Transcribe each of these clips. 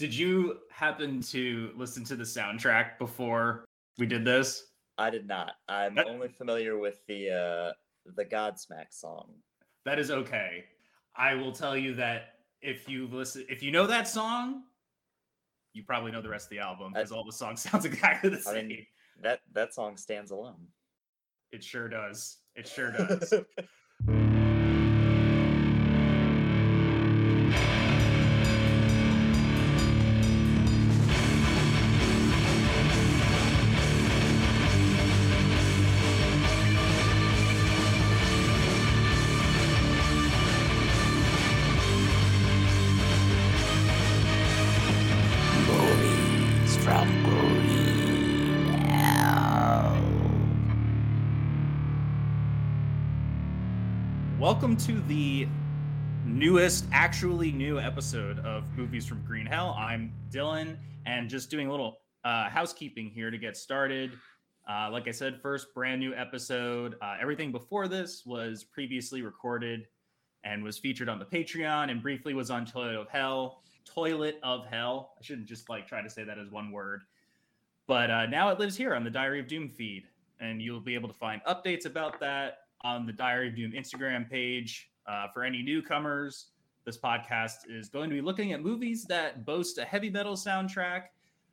Did you happen to listen to the soundtrack before we did this? I did not. I'm That- only familiar with the uh the Godsmack song. That is okay. I will tell you that if you listen, if you know that song, you probably know the rest of the album because all the songs sounds exactly the I same. mean- That that song stands alone. it sure does. It sure does. to the newest, actually new episode of Movies from Green Hell. I'm Dylan, and just doing a little uh, housekeeping here to get started. Uh, like I said, first brand new episode. Uh, everything before this was previously recorded and was featured on the Patreon and briefly was on Toilet of Hell. Toilet of Hell. I shouldn't just like try to say that as one word. But uh, now it lives here on the Diary of Doom feed, and you'll be able to find updates about that on the Diary of Doom Instagram page. Uh, for any newcomers, this podcast is going to be looking at movies that boast a heavy metal soundtrack.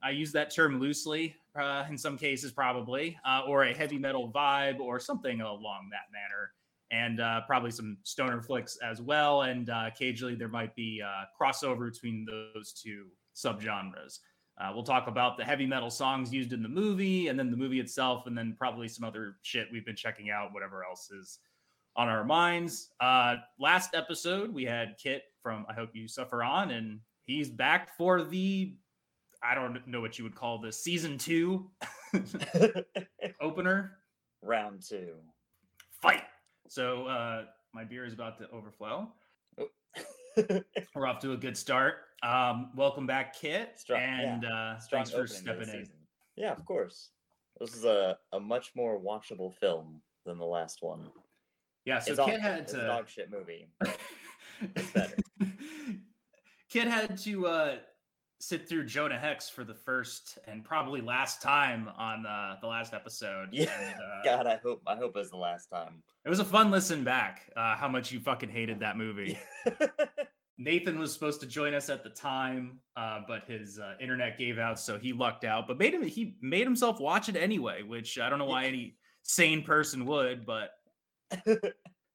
I use that term loosely, uh, in some cases, probably, uh, or a heavy metal vibe or something along that manner. And uh, probably some stoner flicks as well. And uh, occasionally there might be uh, crossover between those two subgenres. Uh, we'll talk about the heavy metal songs used in the movie and then the movie itself, and then probably some other shit we've been checking out, whatever else is on our minds. Uh, last episode, we had Kit from I Hope You Suffer On, and he's back for the I don't know what you would call this season two opener Round two. fight. So uh, my beer is about to overflow. We're off to a good start. Um, welcome back, Kit, Strong- and yeah, uh, Strong thanks for to stepping in. season. Yeah, of course. This is a, a much more watchable film than the last one. Yeah, so it's Kit awful. had It's a to. dog shit movie. It's better. Kit had to uh, sit through Jonah Hex for the first and probably last time on uh, the last episode. Yeah, and, uh, God, I hope I hope it's the last time. It was a fun listen back. Uh, how much you fucking hated that movie. Nathan was supposed to join us at the time, uh, but his uh, internet gave out, so he lucked out. But made him he made himself watch it anyway, which I don't know why any sane person would, but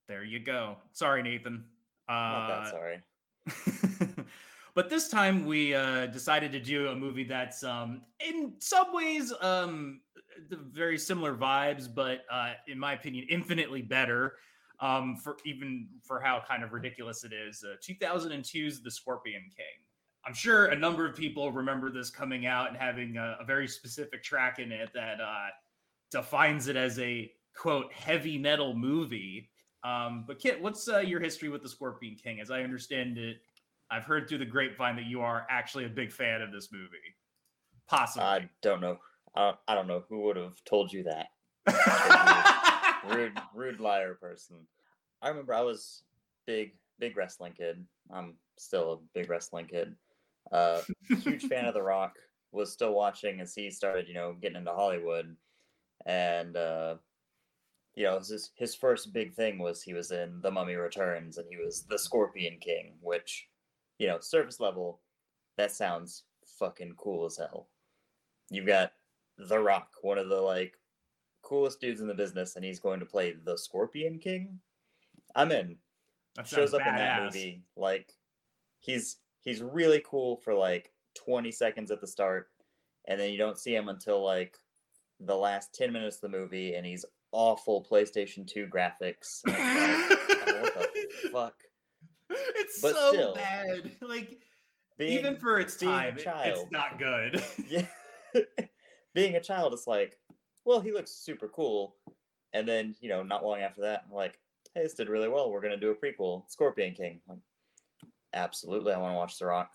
there you go. Sorry, Nathan. Not Uh, that sorry. but this time we uh, decided to do a movie that's um, in some ways um, the very similar vibes, but uh, in my opinion, infinitely better. Um, for even for how kind of ridiculous it is. Uh, 2002's The Scorpion King. I'm sure a number of people remember this coming out and having a, a very specific track in it that uh, defines it as a quote heavy metal movie. Um, but Kit, what's uh, your history with the Scorpion King? As I understand it, I've heard through the grapevine that you are actually a big fan of this movie. Possibly. I don't know. I don't, I don't know who would have told you that. rude, rude liar person. I remember I was big, big wrestling kid. I'm still a big wrestling kid. Uh, huge fan of The Rock. Was still watching as he started, you know, getting into Hollywood, and uh, you know, his his first big thing was he was in The Mummy Returns, and he was the Scorpion King, which, you know, surface level, that sounds fucking cool as hell. You've got The Rock, one of the like coolest dudes in the business, and he's going to play the Scorpion King. I'm in. that Shows up in that movie. Like he's he's really cool for like 20 seconds at the start, and then you don't see him until like the last 10 minutes of the movie, and he's awful PlayStation 2 graphics. like, what the fuck? It's But so still, bad. Like Being, even for its time, it- it's not good. yeah, being a child, it's like, well, he looks super cool, and then you know, not long after that, I'm like, hey, this did really well. We're gonna do a prequel, Scorpion King. Like, absolutely, I want to watch The Rock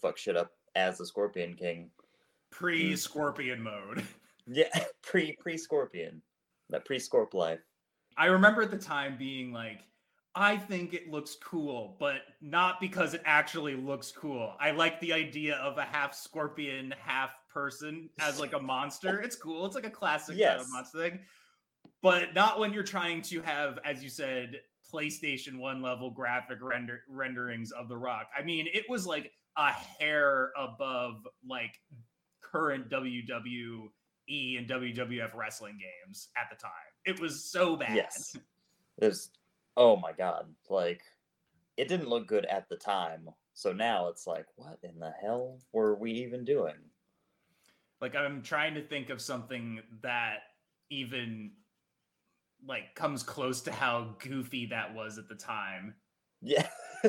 fuck shit up as the Scorpion King. Pre Scorpion mode. Yeah, pre pre Scorpion, that pre Scorp life. I remember at the time being like, I think it looks cool, but not because it actually looks cool. I like the idea of a half scorpion, half person as like a monster. It's cool. It's like a classic uh, kind of monster thing. But not when you're trying to have, as you said, PlayStation 1 level graphic render renderings of The Rock. I mean, it was like a hair above like current WWE and WWF wrestling games at the time. It was so bad. Yes. There's oh my god. Like it didn't look good at the time. So now it's like, what in the hell were we even doing? Like I'm trying to think of something that even like comes close to how goofy that was at the time. Yeah.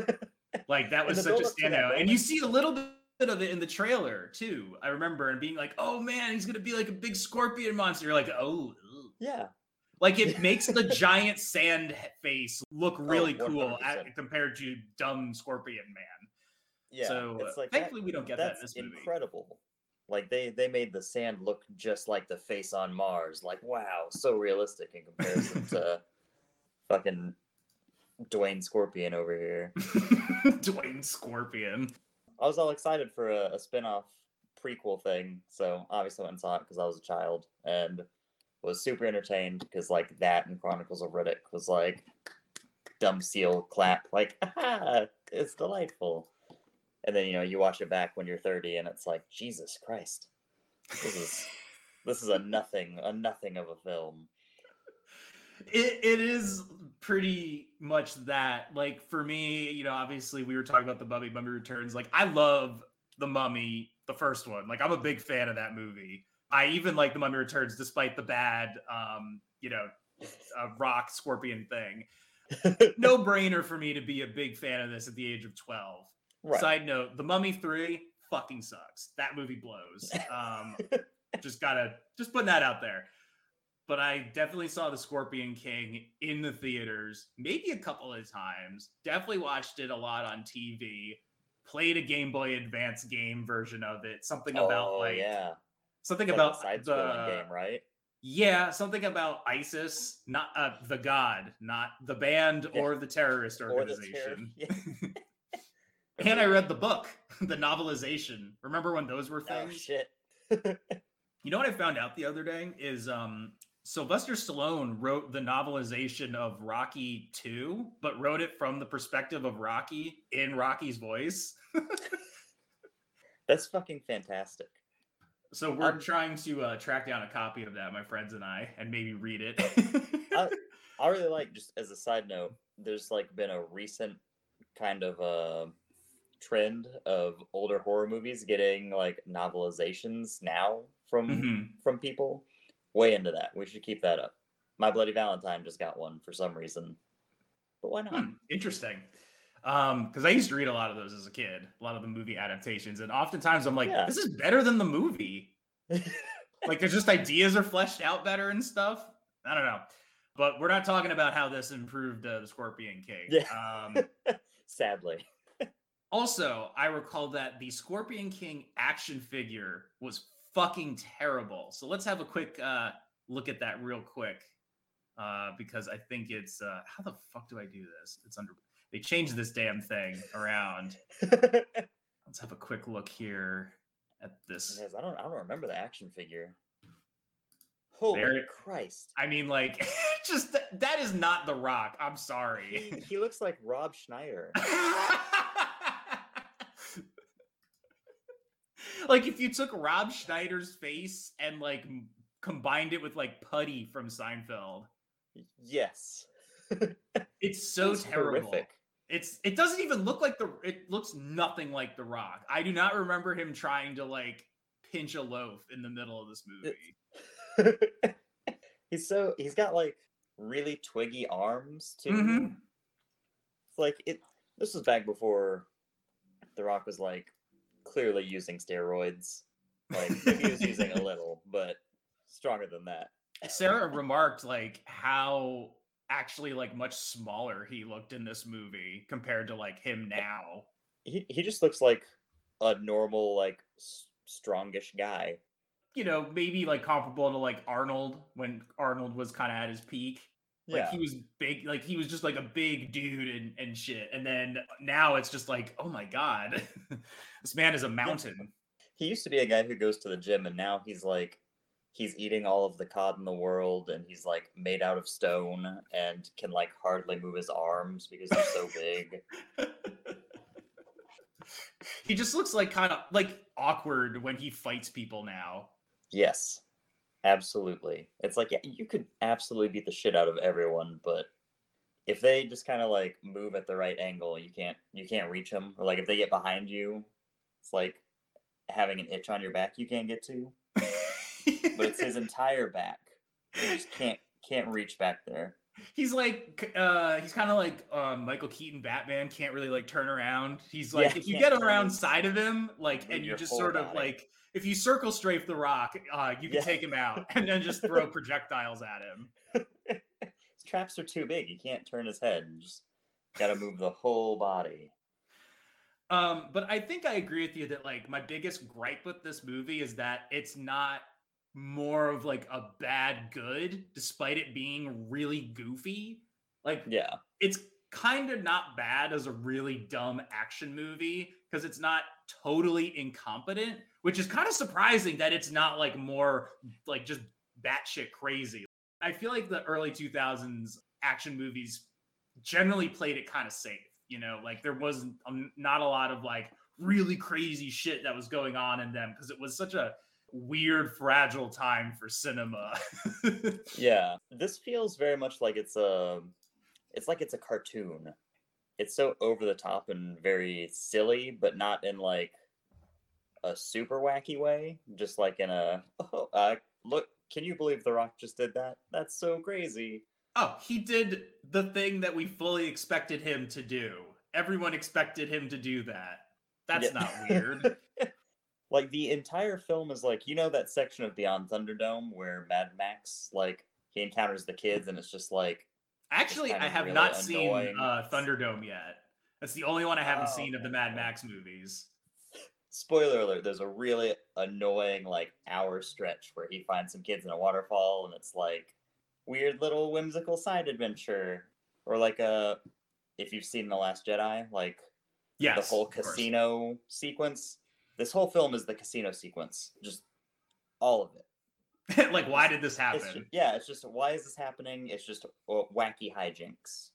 Like that was such a standout. And you see a little bit of it in the trailer too. I remember and being like, "Oh man, he's going to be like a big scorpion monster." You're like, "Oh." ugh." yeah. Like it makes the giant sand face look oh, really cool at, compared to dumb scorpion man. Yeah. so it's like that- thankfully we don't get that in that's this movie. incredible. Like they they made the sand look just like the face on Mars. Like wow, so realistic in comparison to fucking Dwayne Scorpion over here. Dwayne Scorpion. I was all excited for a, a spin-off prequel thing, so obviously went and saw it because I was a child and was super entertained because like that and Chronicles of Riddick was like dumb seal clap, like ah, it's delightful. And then you know you watch it back when you're 30 and it's like Jesus Christ, this is this is a nothing, a nothing of a film. It, it is pretty much that. Like for me, you know, obviously we were talking about the Mummy, Mummy Returns. Like I love the Mummy, the first one. Like I'm a big fan of that movie. I even like the Mummy Returns, despite the bad, um, you know, uh, rock scorpion thing. No brainer for me to be a big fan of this at the age of 12. Right. Side note: The Mummy Three fucking sucks. That movie blows. Um, just gotta just putting that out there. But I definitely saw the Scorpion King in the theaters, maybe a couple of times. Definitely watched it a lot on TV. Played a Game Boy Advance game version of it. Something about oh, like yeah, something Like about side-scrolling the game, right? yeah, something about ISIS, not uh, the god, not the band or the terrorist Or the organization. terror- yeah. And I read the book, the novelization. Remember when those were Oh things? shit. You know what I found out the other day is um Sylvester Stallone wrote the novelization of Rocky 2, but wrote it from the perspective of Rocky in Rocky's voice. That's fucking fantastic. So we're Um, trying to uh, track down a copy of that, my friends and I, and maybe read it. I- I really like just as a side note, there's like been a recent kind of uh trend of older horror movies getting like novelizations now from Mhm. from people. Way into that. We should keep that up. My Bloody Valentine just got one for some reason. But why not? Hmm, interesting. Um, because I used to read a lot of those as a kid, a lot of the movie adaptations, and oftentimes I'm like, Yeah. this is better than the movie. like there's just ideas are fleshed out better and stuff. I don't know. But we're not talking about how this improved uh, the Scorpion King. Yeah. Um, Sadly. Also, I recall that the Scorpion King action figure was fucking terrible. So let's have a quick uh, look at that real quick. Uh, because I think it's uh, how the fuck do I do this? It's under they changed this damn thing around. Let's have a quick look here at this. I don't I don't remember the action figure. Holy There- Christ. I mean, like, just th- that is not the Rock. I'm sorry. He, he looks like Rob Schneider. like if you took Rob Schneider's face and like combined it with like Putty from Seinfeld, Yes. it's so It's terrible. horrific. It's it doesn't even look like the it looks nothing like the Rock. I do not remember him trying to like pinch a loaf in the middle of this movie. he's so he's got like really twiggy arms too. Mhm. Like it this was back before The Rock was like clearly using steroids. Like he was using a little, but stronger than that. Sarah remarked like how actually like much smaller he looked in this movie compared to like him now. He he just looks like a normal like s- strongish guy. You know, maybe like comparable to like Arnold when Arnold was kind of at his peak. Like he was big, like he was just like a big dude and, and shit. And then now it's just like, oh my god, this man is a mountain. He used to be a guy who goes to the gym, and now he's like, he's eating all of the cod in the world, and he's like made out of stone and can like hardly move his arms because he's so big. he just looks like kind of like awkward when he fights people now. Yes, absolutely. It's like yeah, you could absolutely beat the shit out of everyone, but if they just kind of like move at the right angle, you can't you can't reach them. Or like if they get behind you, it's like having an itch on your back you can't get to. but it's his entire back. You just can't can't reach back there. He's like uh he's kind of like uh, Michael Keaton Batman can't really like turn around. He's like Yeah, if you get around side of him like and you just sort of like if you circle strafe the rock, uh you can Yeah. take him out and then just throw projectiles at him. His traps are too big. You can't turn his head. You just gotta move the whole body. Um, but I think I agree with you that like my biggest gripe with this movie is that it's not more of like a bad good, despite it being really goofy. Like Yeah. it's kind of not bad as a really dumb action movie because it's not totally incompetent, which is kind of surprising that it's not like more like just batshit crazy. I feel like the early 2000s action movies generally played it kind of safe, you know, like there wasn't um, not a lot of like really crazy shit that was going on in them because it was such a weird, fragile time for cinema. Yeah. This feels very much like it's a it's like it's a cartoon. It's so over the top and very silly, but not in like a super wacky way. Just like in a oh, uh, look. Can you believe The Rock just did that? That's so crazy. Oh, he did the thing that we fully expected him to do. Everyone expected him to do that. That's Yeah. not weird. like the entire film is like you know that section of Beyond Thunderdome where Mad Max like he encounters the kids and it's just like Actually, kind I have really not seen uh, Thunderdome yet. That's the only one I haven't Oh, seen of the Mad. Max movies. Spoiler alert there's a really annoying like hour stretch where he finds some kids in a waterfall and it's like weird little whimsical side adventure. Or like a if you've seen the last jedi like Yes, the whole casino sequence. This whole film is the casino sequence just all of it. Like, why did this it's happen? yeah it's just why is this happening? It's just uh, wacky hijinks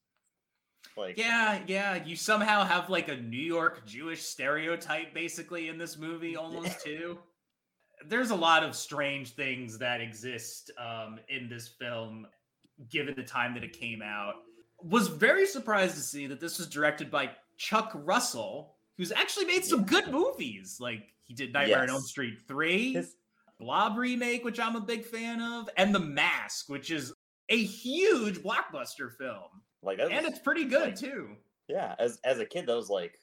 like Yeah, yeah. You somehow have like a New York Jewish stereotype basically in this movie, almost too. There's a lot of strange things that exist um, in this film, given the time that it came out. Was very surprised to see that this was directed by Chuck Russell, who's actually made some good movies. Like he did Nightmare on Elm Street three, his, Blob remake, which I'm a big fan of, and The Mask, which is a huge blockbuster film, like that and was- it's pretty good like- too. Yeah, as as a kid, that was like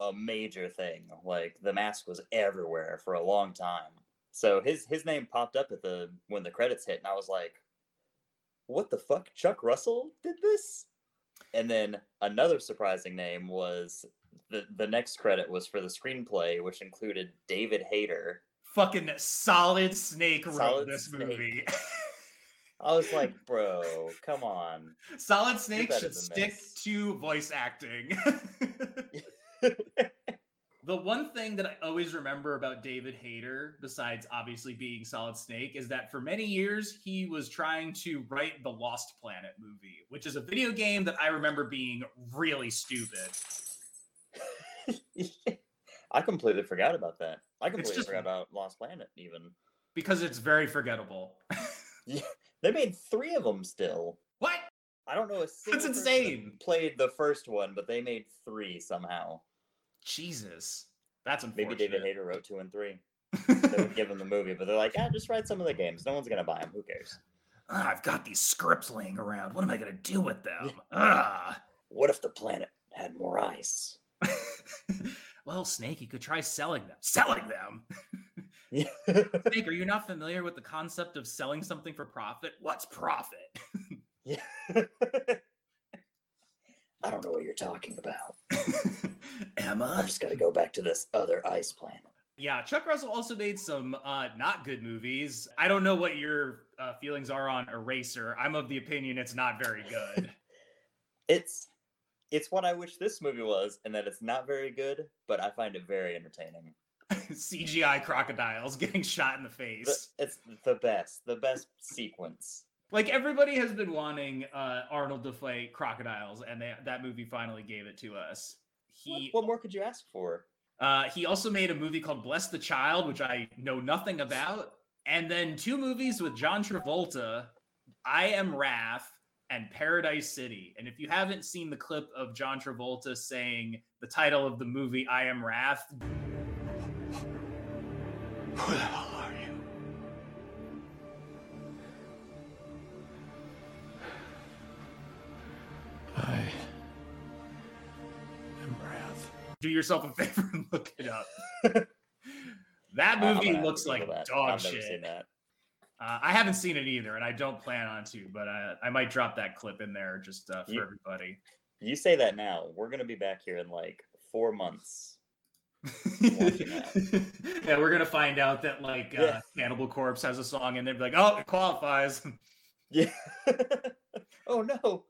a major thing. Like the mask was everywhere for a long time. So his his name popped up at the when the credits hit, and I was like, "What the fuck? Chuck Russell did this?" And then another surprising name was the the next credit was for the screenplay, which included David Hayter. fucking solid snake wrote Solid this Snake. movie. I was like, "Bro, come on." solid snake should stick this. to voice acting. the one thing that I always remember about David Hayter, besides obviously being Solid Snake, is that for many years he was trying to write the Lost Planet movie, which is a video game that I remember being really stupid. I completely forgot about that. I completely just- forgot about Lost Planet. Even Because it's very forgettable. they made three of them. Still, what? I don't know a single person insane. Played the first one, but they made three somehow. Jesus. That's Maybe unfortunate. David Hayter wrote two and three. They would give him the movie, but they're like, ah, just write some of the games. No one's gonna buy them. Who cares? "Ah, I've got these scripts laying around. What am I going to do with them? Ah. What if the planet had more ice? well, Snake, you could try selling them. Selling them? Yeah. Snake, are you not familiar with the concept of selling something for profit? What's profit? yeah. I don't know what you're talking about. Emma? I just gotta go back to this other ice planet. Yeah, Chuck Russell also made some uh, not good movies. I don't know what your uh, feelings are on Eraser. I'm of the opinion it's not very good. It's it's what I wish this movie was, and that it's not very good, but I find it very entertaining. CGI crocodiles getting shot in the face. it's the best, the best sequence. Like everybody has been wanting uh, Arnold to fight crocodiles, and they, that movie finally gave it to us. He what more could you ask for? uh, he also made a movie called Bless the Child, which I know nothing about, and then two movies with John Travolta, I Am Wrath and Paradise City. And if you haven't seen the clip of John Travolta saying the title of the movie I Am Wrath, Who the hell are you? I am Wrath. do yourself a favor and look it up. that movie looks like that. dog I've shit. Uh, I haven't seen it either, and I don't plan on to, but I, I might drop that clip in there just uh, for You- everybody. You say that now. We're gonna be back here in like four months. yeah, we're gonna find out that like uh, Cannibal Corpse has a song, and they'd be like, "Oh, it qualifies." Yeah. oh no.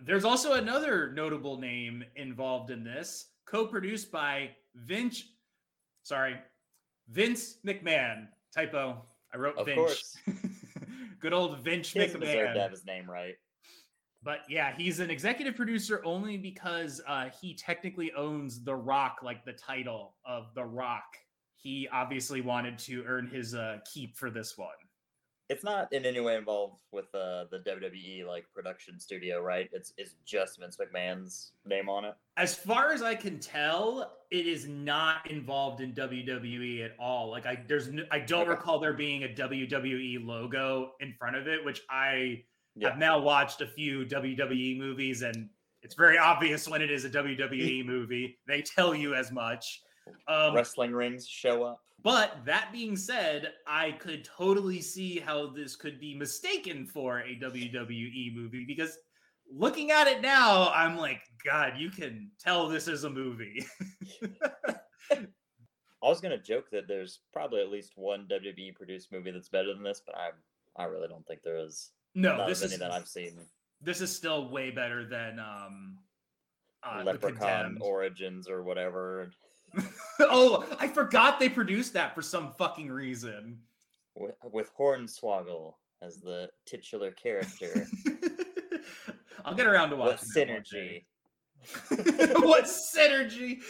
There's also another notable name involved in this, co-produced by Vince. Sorry, Vince McMahon. Typo. I wrote Of Vince. course. Good old Vince He doesn't deserve McMahon. to have his name right. But yeah, he's an executive producer only because uh, he technically owns The Rock, like the title of The Rock. He obviously wanted to earn his uh, keep for this one. It's not in any way involved with uh, the WWE like production studio, right? It's it's just Vince McMahon's name on it. As far as I can tell, it is not involved in WWE at all. Like I, there's, n- I don't Okay. recall there being a WWE logo in front of it, which I Yeah. have now watched a few WWE movies, and it's very obvious when it is a WWE movie. They tell you as much. Um, Wrestling rings show up. But that being said, I could totally see how this could be mistaken for a WWE movie because looking at it now, I'm like, God, you can tell this is a movie. I was gonna joke that there's probably at least one WWE produced movie that's better than this, but I I really don't think there is. No, Not this is that I've seen. this is still way better than um uh, Leprechaun Origins or whatever. oh, I forgot they produced that for some fucking reason. with, with Hornswoggle as the titular character. I'll get around to watching that synergy? what synergy?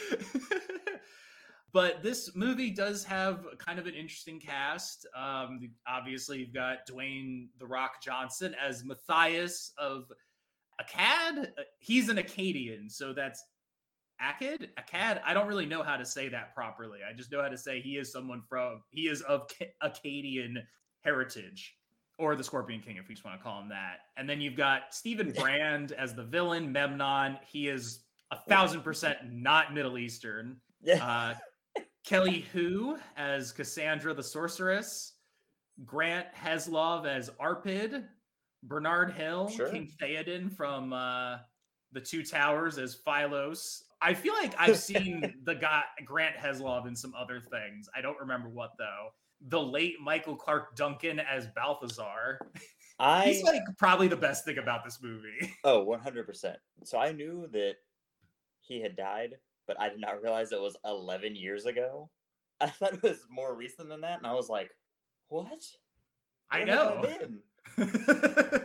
But this movie does have kind of an interesting cast. Um, obviously, you've got Dwayne the Rock Johnson as Matthias of Akkad. Uh, He's an Akkadian, so that's Akkad. Akkad. I don't really know how to say that properly. I just know how to say he is someone from. He is of Akkadian heritage. Or the Scorpion King, if you just want to call him that. And then you've got Steven Brand as the villain, Memnon. He is a thousand percent not Middle Eastern. Yeah. Uh, Kelly Hu as Cassandra the Sorceress, Grant Heslov as Arpid, Bernard Hill, Sure. King Theoden from uh, the Two Towers as Philos. I feel like I've seen the guy Grant Heslov in some other things. I don't remember what though. The late Michael Clarke Duncan as Balthazar. I He's like probably the best thing about this movie. oh 100%. So I knew that he had died, but I did not realize it was 11 years ago. I thought it was more recent than that, and I was like, "What? I Where have know. been?" I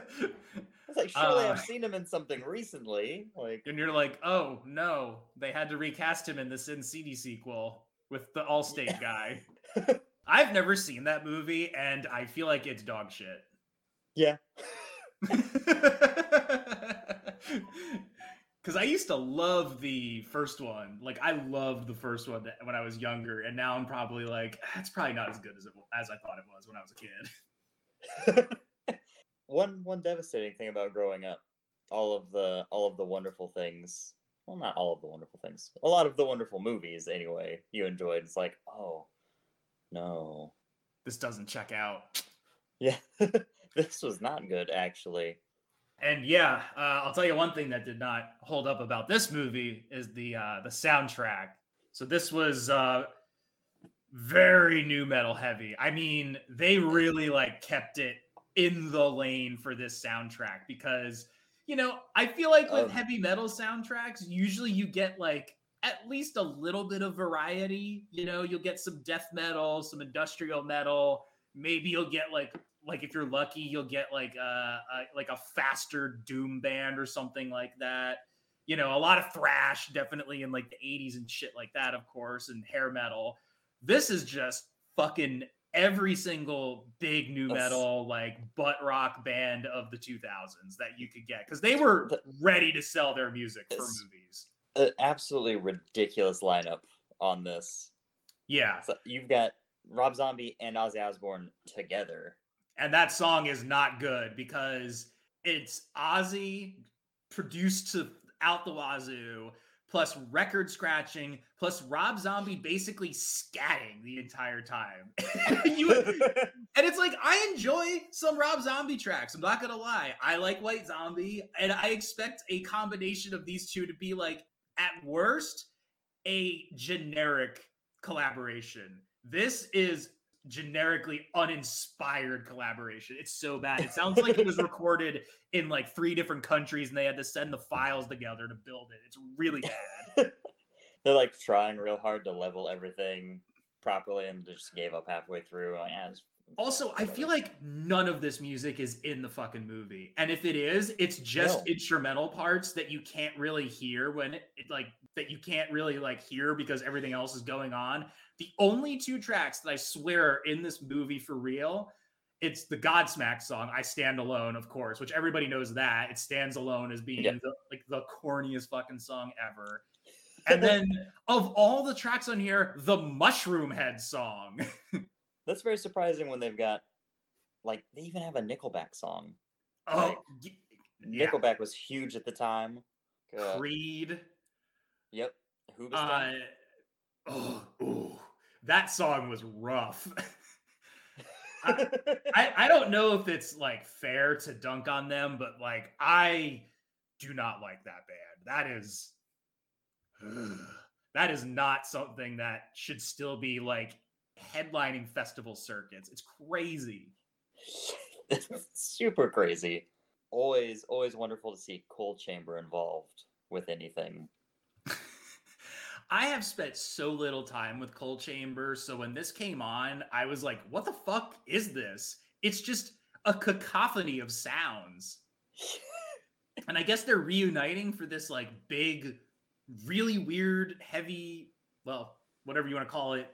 was like, "Surely Uh, I've seen him in something recently." Like, and you're like, oh no, they had to recast him in the Sin City sequel with the Allstate guy. I've never seen that movie, and I feel like it's dog shit. yeah, Because I used to love the first one. Like I loved the first one that- when I was younger, and now I'm probably like, ah, that's probably not as good as it as I thought it was when I was a kid. one one devastating thing about growing up all of the all of the wonderful things well not all of the wonderful things a lot of the wonderful movies anyway you enjoyed it's like oh no This doesn't check out. yeah this was not good actually And yeah, uh, I'll tell you one thing that did not hold up about this movie is the uh, the soundtrack. So this was uh, very nu metal heavy. I mean, they really like kept it in the lane for this soundtrack because you know, I feel like with Um, heavy metal soundtracks, usually you get like at least a little bit of variety. You know, you'll get some death metal, some industrial metal. Maybe you'll get like like if you're lucky, you'll get like a, a like a faster doom band or something like that. You know, a lot of thrash, definitely in like the 80s and shit like that, of course, and hair metal. This is just fucking every single big nu metal like butt rock band of the 2000s that you could get because they were ready to sell their music for movies. An absolutely ridiculous lineup on this. Yeah, So you've got Rob Zombie and Ozzy Osbourne together. And that song is not good because it's Ozzy produced to out the wazoo, plus record scratching, plus Rob Zombie basically scatting the entire time. you, and it's like I enjoy some Rob Zombie tracks. I'm not gonna lie. I like White Zombie, and I expect a combination of these two to be like at worst a generic collaboration. This is generically uninspired collaboration. It's so bad. It sounds like it was recorded in like three different countries and they had to send the files together to build it. It's really bad. They're like trying real hard to level everything properly and just gave up halfway through. Like, yeah, Also, I feel like none of this music is in the fucking movie. And if it is, it's just No. instrumental parts that you can't really hear when it, it like that you can't really like hear because everything else is going on. The only two tracks that I swear are in this movie for real, it's the Godsmack song, I Stand Alone, of course, which everybody knows that. It stands alone as being Yeah. the, like the corniest fucking song ever. And then of all the tracks on here, the Mushroomhead song. that's very surprising when they've got like they even have a Nickelback song. Oh, Like, yeah. Nickelback was huge at the time. Uh, Creed. yep. Uh, Hoobastank. oh, ooh, that song was rough. I, I, I don't know if it's like fair to dunk on them, but like I do not like that band. That is that is not something that should still be like headlining festival circuits. It's crazy. Super crazy. Always, always wonderful to see Coal Chamber involved with anything. I have spent so little time with Coal Chamber, so when this came on, I was like, "What the fuck is this?" It's just a cacophony of sounds, and I guess they're reuniting for this like big, really weird, heavy, well, whatever you want to call it,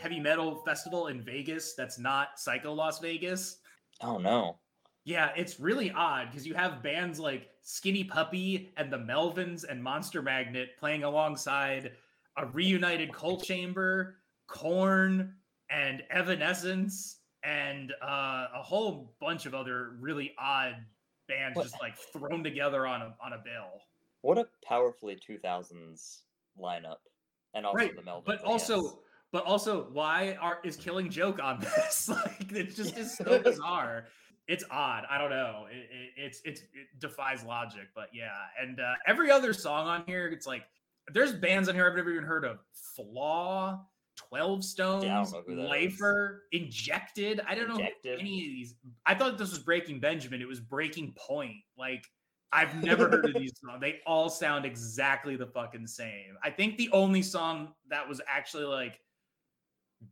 heavy metal festival in Vegas. That's not Psycho Las Vegas. Oh no. Yeah, it's really odd because you have bands like Skinny Puppy and the Melvins and Monster Magnet playing alongside a reunited Coal Chamber, Korn, and Evanescence, and uh, a whole bunch of other really odd bands What- just like thrown together on a on a bill. What a powerfully 2000s lineup. And also right, the Melvins. but also. But also, why are is Killing Joke on this? like, it just is so bizarre. It's odd. I don't know. It, it, it's it's it defies logic. But yeah, and uh, every other song on here, it's like there's bands on here I've never even heard of. Flaw, Twelve Stones, know who that is. Lifer, Injected. I don't know any of these. I thought this was Breaking Benjamin. It was Breaking Point. Like I've never heard of these songs. They all sound exactly the fucking same. I think the only song that was actually like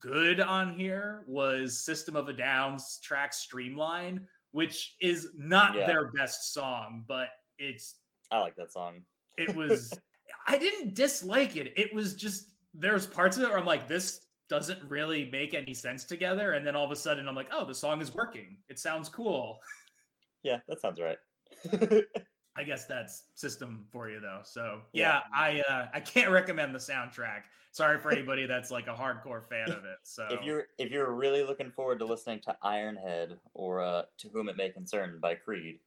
good on here was System of a Down's track Streamline, which is not Yeah. their best song, but it's I like that song. it was I didn't dislike it. It was just there's parts of it where I'm like, this doesn't really make any sense together. And then all of a sudden I'm like, oh, the song is working. It sounds cool. Yeah, that sounds right. I guess that's system for you though. So Yeah. I uh, I can't recommend the soundtrack. Sorry for anybody that's like a hardcore fan of it. So if you're if you're really looking forward to listening to Ironhead or uh, To Whom It May Concern by Creed,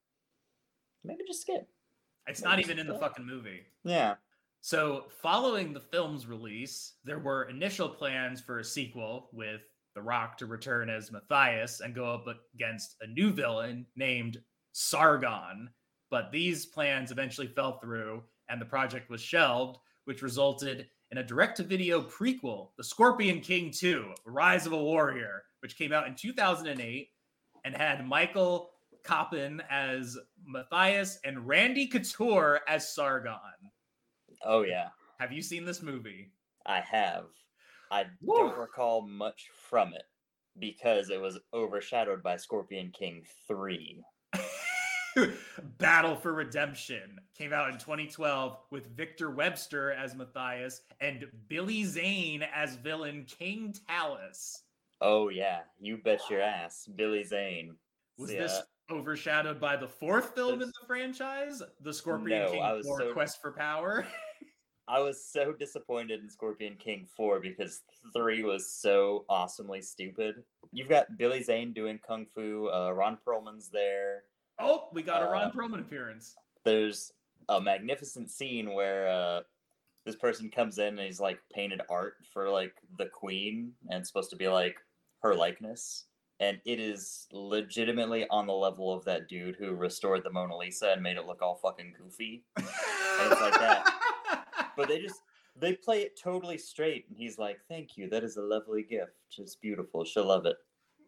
maybe just skip. it's not even in the fucking movie. Yeah. So, following the film's release, there were initial plans for a sequel with The Rock to return as Matthias and go up against a new villain named Sargon. But these plans eventually fell through and the project was shelved, which resulted in a direct to video prequel, The Scorpion King 2 Rise of a Warrior, which came out in 2008 and had Michael Copon as Matthias and Randy Couture as Sargon. Oh yeah, Have you seen this movie? I have. I Woo. don't recall much from it because it was overshadowed by Scorpion King 3. Battle for Redemption came out in 2012 with Victor Webster as Matthias and Billy Zane as villain King Talus. Oh yeah, you bet your ass, Billy Zane. Was Yeah. this overshadowed by the fourth film in the franchise, The Scorpion No, King 4 so- Quest for Power? I was so disappointed in Scorpion King 4 because 3 was so awesomely stupid. You've got Billy Zane doing Kung Fu, uh, Ron Perlman's there. Oh, we got a Ron Uh, Perlman appearance. There's a magnificent scene where uh, this person comes in and he's like painted art for like the queen and it's supposed to be like her likeness. And it is legitimately on the level of that dude who restored the Mona Lisa and made it look all fucking goofy. it's like that. but they just they play it totally straight and he's like thank you that is a lovely gift it's beautiful she'll love it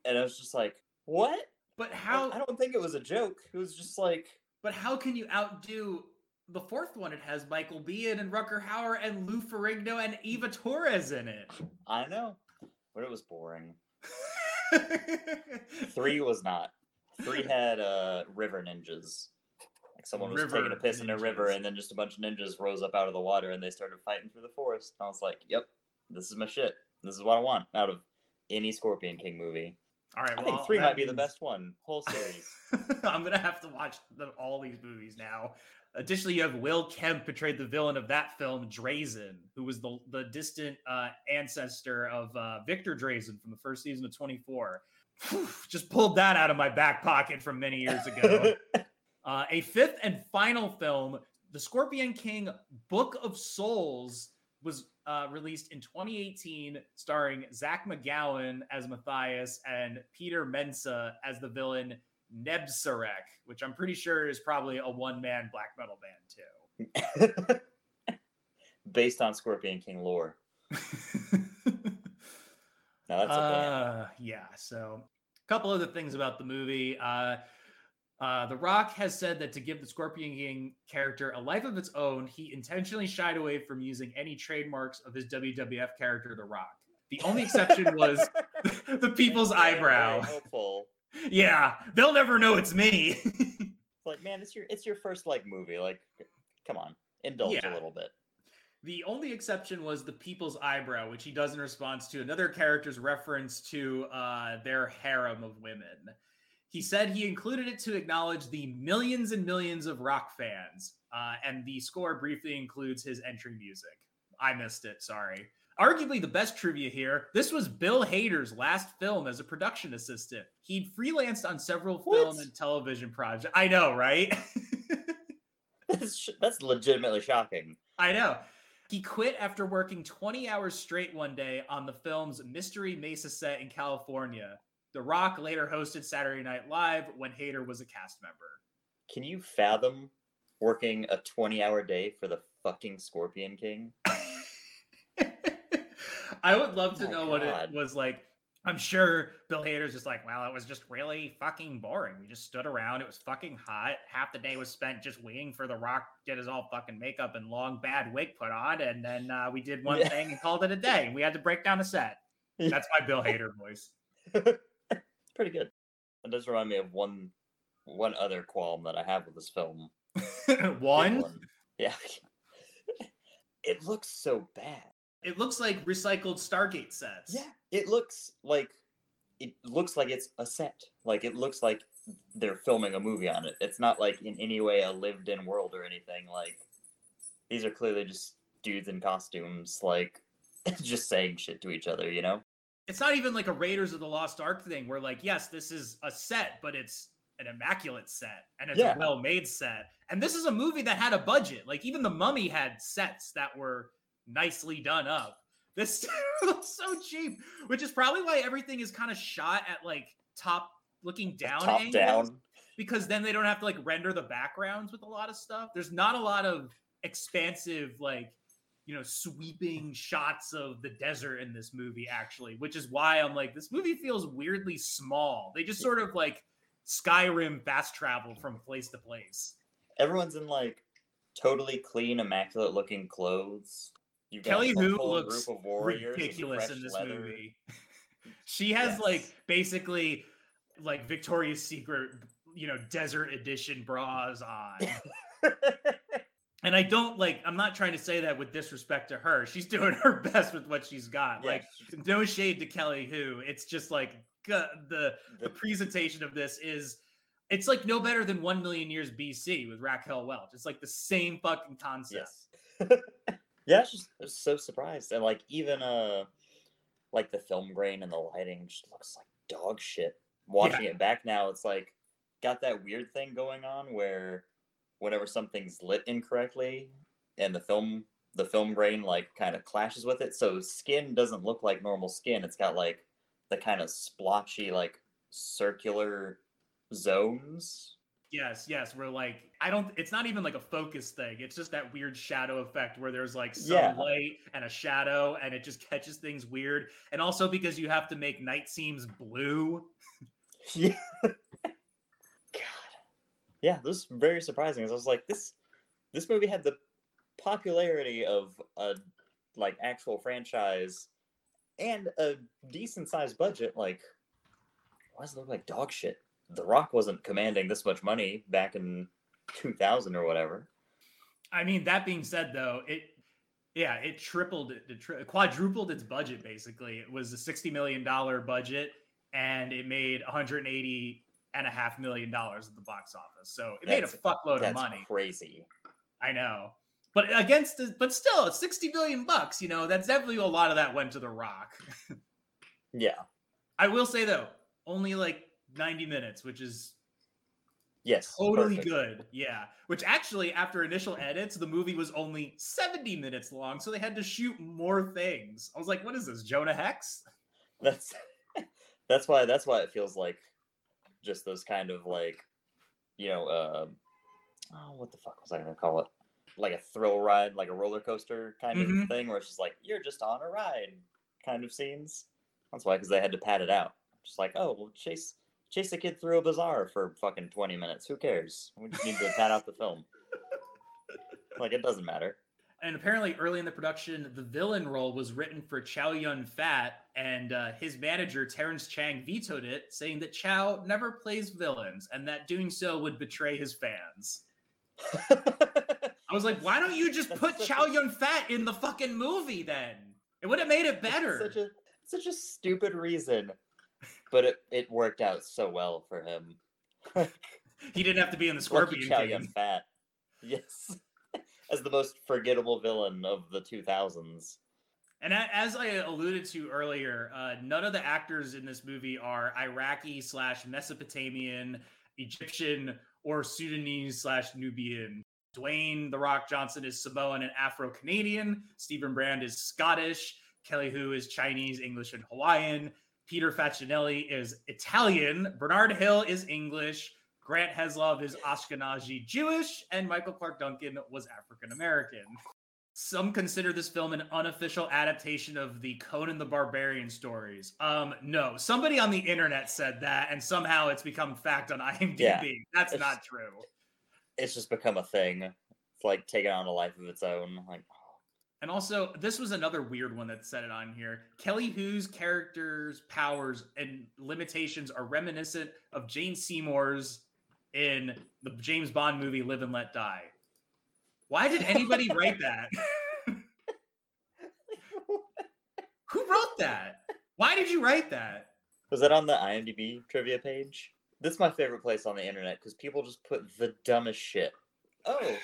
and i was just like what but how i don't think it was a joke. It was just like but how can you outdo the fourth one? It has Michael Biehn and Rutger Hauer and Lou Ferrigno and Eva Torres in it. i know but it was boring. Three was not. Three had uh river ninjas. Like someone was taking a piss in a river and then just a bunch of ninjas rose up out of the water and they started fighting through the forest. And i was like yep this is my shit. This is what i want out of any scorpion king movie All right, i think three might be the best one whole series I'm gonna have to watch the, all these movies now. Additionally, you have Will Kemp portrayed the villain of that film, Drazen, who was the the distant uh, ancestor of uh, Victor Drazen from the first season of 24. Whew, Just pulled that out of my back pocket from many years ago. uh, a fifth and final film, The Scorpion King: Book of Souls, was uh, released in 2018, starring Zach McGowan as Matthias and Peter Mensah as the villain Nebsarek, which I'm pretty sure is probably a one-man black metal band too. based on Scorpion King lore. No, that's a band. uh, yeah. So, a couple other things about the movie. Uh, uh, the Rock has said that to give the Scorpion King character a life of its own, he intentionally shied away from using any trademarks of his WWF character, The Rock. The only exception was the people's eyebrow. Yeah, they'll never know it's me. It's like, man, it's your it's your first like movie. Like, come on, indulge Yeah. a little bit. The only exception was the people's eyebrow, which he does in response to another character's reference to uh, their harem of women. He said he included it to acknowledge the millions and millions of rock fans, uh, and the score briefly includes his entry music. I missed it, sorry. Arguably the best trivia here this was Bill Hader's last film as a production assistant. He'd freelanced on several film What? and television projects. I know, right? That's, sh- that's legitimately shocking. I know. He quit after working 20 hours straight one day on the film's Mystery Mesa set in California. The Rock later hosted Saturday Night Live when Hader was a cast member. Can you fathom working a twenty-hour day for the fucking Scorpion King? I would love to Oh know what it was like. I'm sure Bill Hader's just like, well, it was just really fucking boring. We just stood around. It was fucking hot. Half the day was spent just waiting for The Rock to get his all fucking makeup and long bad wig put on, and then uh, we did one Yeah. thing and called it a day. And we had to break down a set. That's my Bill Hader voice. Pretty good. That does remind me of one one other qualm that I have with this film. Big One, Yeah. it looks so bad. it looks like recycled Stargate sets. Yeah. It looks like it looks like it's a set. Like it looks like they're filming a movie on it. It's not like in any way a lived in world or anything. Like these are clearly just dudes in costumes, like just saying shit to each other, you know? It's not even like a Raiders of the Lost Ark thing where, like, yes, this is a set, but it's an immaculate set and it's Yeah. a well made set. And this is a movie that had a budget. Like, even The Mummy had sets that were nicely done up. This looks so cheap, which is probably why everything is kind of shot at like top looking down Top angles, down. because then they don't have to like render the backgrounds with a lot of stuff. There's not a lot of expansive like you know sweeping shots of the desert in this movie actually which is why i'm like this movie feels weirdly small they just sort of like skyrim fast travel from place to place Everyone's in like totally clean, immaculate looking clothes. You've Kelly Hu looks group of warriors with ridiculous in this leather. movie she has Yes. like basically like victoria's secret you know desert edition bras on and i don't like i'm not trying to say that with disrespect to her. She's doing her best with what she's got. Yeah, like no shade to Kelly Hu it's just like the the presentation of this is it's like no better than 1 million years bc with raquel welch. It's like the same fucking concept. Yes. yeah, just I was so surprised. And like even uh like the film grain and the lighting just looks like dog shit. Watching it back now, it's like got that weird thing going on where whenever something's lit incorrectly and the film the film grain like kind of clashes with it. So skin doesn't look like normal skin. It's got like the kind of splotchy, like circular zones. yes yes we're like i don't it's not even like a focus thing it's just that weird shadow effect where there's like some Yeah. light and a shadow and it just catches things weird and also because you have to make night seems blue Yeah. Yeah, this is very surprising. I was like, this this movie had the popularity of a like actual franchise and a decent sized budget. Like, why does it look like dog shit? The Rock wasn't commanding this much money back in 2000 or whatever. I mean, that being said, though, it yeah, it tripled it, tri- quadrupled its budget. Basically, it was a sixty million dollar budget, and it made one hundred eighty and a half million dollars at the box office. So it made a That's- fuckload of money. crazy. I know, but against, the, but still, 60 billion bucks. You know, that's definitely a lot of that went to The Rock. Yeah. I will say though, only like ninety minutes, which is Yes. totally perfect. good. Yeah. Which actually, after initial edits, the movie was only 70 minutes long. So they had to shoot more things. I was like, what is this? Jonah Hex? That's that's why that's why it feels like just those kind of like you know uh, oh what the fuck was I gonna call it like a thrill ride like a roller coaster kind Mhm. of thing where it's just like you're just on a ride kind of scenes. That's why because they had to pad it out. Just like oh well chase chase a kid through a bazaar for fucking twenty minutes. Who cares? We just need to pad out the film. Like it doesn't matter. And apparently, early in the production, the villain role was written for Chow Yun Fat, and uh, his manager, Terence Chang, vetoed it, saying that Chow never plays villains and that doing so would betray his fans. I was like, why don't you just put Chow Yun Fat in the fucking movie then? It would have made it better. Such a such a stupid reason, but it, it worked out so well for him. He didn't have to be in the Lucky Scorpion Chow King. Yun Fat, yes, as the most forgettable villain of the two thousands. And as I alluded to earlier, uh, none of the actors in this movie are Iraqi slash Mesopotamian, Egyptian, or Sudanese slash Nubian. Dwayne The Rock Johnson is Samoan and Afro Canadian. Steven Brand is Scottish. Kelly Hu is Chinese, English, and Hawaiian. Peter Facinelli is Italian. Bernard Hill is English. Grant Heslov is Ashkenazi Jewish. And Michael Clarke Duncan was African American. Some consider this film an unofficial adaptation of the Conan the Barbarian stories. Um, no, somebody on the internet said that, and somehow it's become fact on IMDb. Yeah, That's not true. It's just become a thing. It's like taking on a life of its own. Like, And also, this was another weird one that said it on here. Kelly Hu's character's powers and limitations are reminiscent of Jane Seymour's in the James Bond movie Live and Let Die. Why did anybody write that? Who wrote that? Why did you write that? was that on the IMDb trivia page? This is my favorite place on the internet because people just put the dumbest shit. Oh,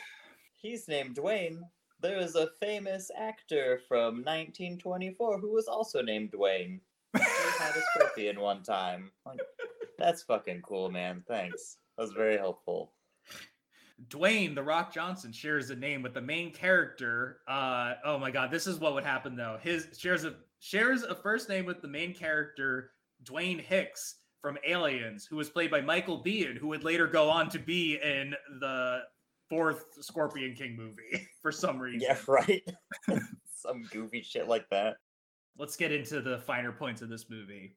he's named Dwayne. There is a famous actor from 1924 who was also named Dwayne. He had a scorpion one time. Like, that's fucking cool, man. Thanks. That was very helpful. Dwayne the Rock Johnson shares a name with the main character. Uh, oh my God, this is what would happen though. His shares a shares a first name with the main character Dwayne Hicks from Aliens, who was played by Michael Biehn, who would later go on to be in the fourth Scorpion King movie for some reason. Yeah, right. Some goofy shit like that. Let's get into the finer points of this movie.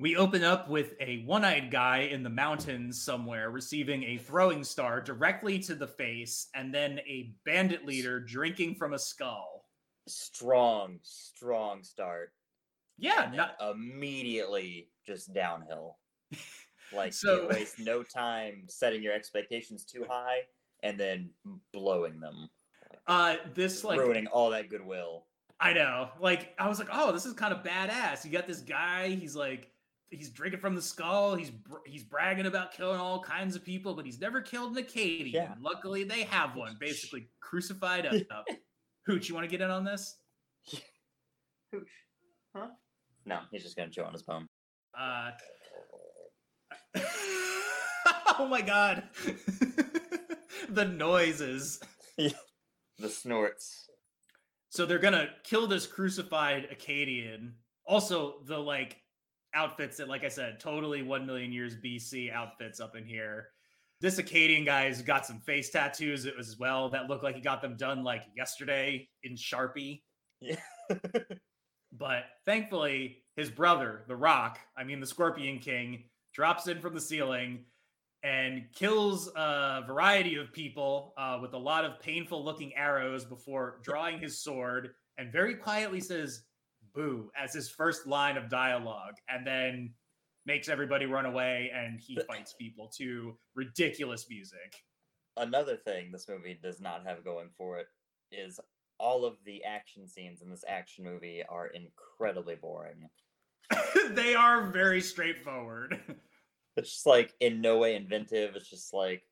We open up with a one eyed guy in the mountains somewhere receiving a throwing star directly to the face, and then a bandit leader drinking from a skull. Strong, strong start. Yeah, not, immediately just downhill. Like So- you waste no time setting your expectations too high and then blowing them, uh, this like ruining all that goodwill. I know. Like I was like, oh, this is kind of badass. You got this guy. He's like, he's drinking from the skull. He's he's bragging about killing all kinds of people, but he's never killed an Akkadian. Yeah. Luckily, they have one, basically crucified up. Hooch, you want to get in on this? Hooch. Huh? No, he's just gonna chew on his bone. Uh, oh my god, the noises. The snorts. So they're gonna kill this crucified Akkadian. Also, the like outfits that, like I said, totally one million years BC outfits up in here. This Akkadian guy's got some face tattoos as well that look like he got them done like yesterday in Sharpie. Yeah. But thankfully, his brother, The Rock, I mean the Scorpion King, drops in from the ceiling and kills a variety of people uh, with a lot of painful looking arrows before drawing his sword and very quietly says boo as his first line of dialogue and then makes everybody run away and he fights people to ridiculous music Another thing this movie does not have going for it is all of the action scenes in this action movie are incredibly boring. they are very straightforward It's just like in no way inventive. It's just like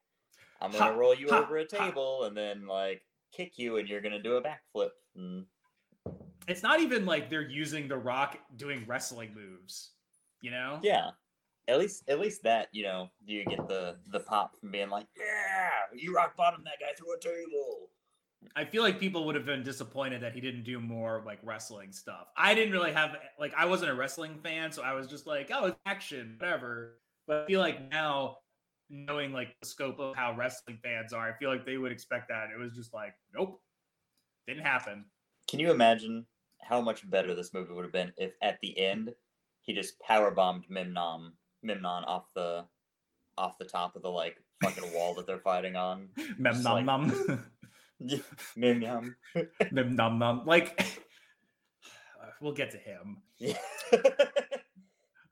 I'm gonna Ha, roll you ha, over a ha. table and then like kick you and you're gonna do a backflip. And it's not even like they're using the rock doing wrestling moves you know yeah. At least at least that, you know, you get the the pop from being like, Yeah, you rock bottom that guy through a table. I feel like people would have been disappointed that he didn't do more like wrestling stuff. I didn't really have like I wasn't a wrestling fan, so I was just like, oh, it's action, whatever. But I feel like now, knowing like the scope of how wrestling fans are, I feel like they would expect that. It was just like, nope, didn't happen. Can you imagine how much better this movie would have been if at the hmm. end he just power bombed Memnon Memnon off the off the top of the like fucking wall that they're fighting on. Mem Just nom. Memnon. Nom. Like, we'll get to him. Yeah.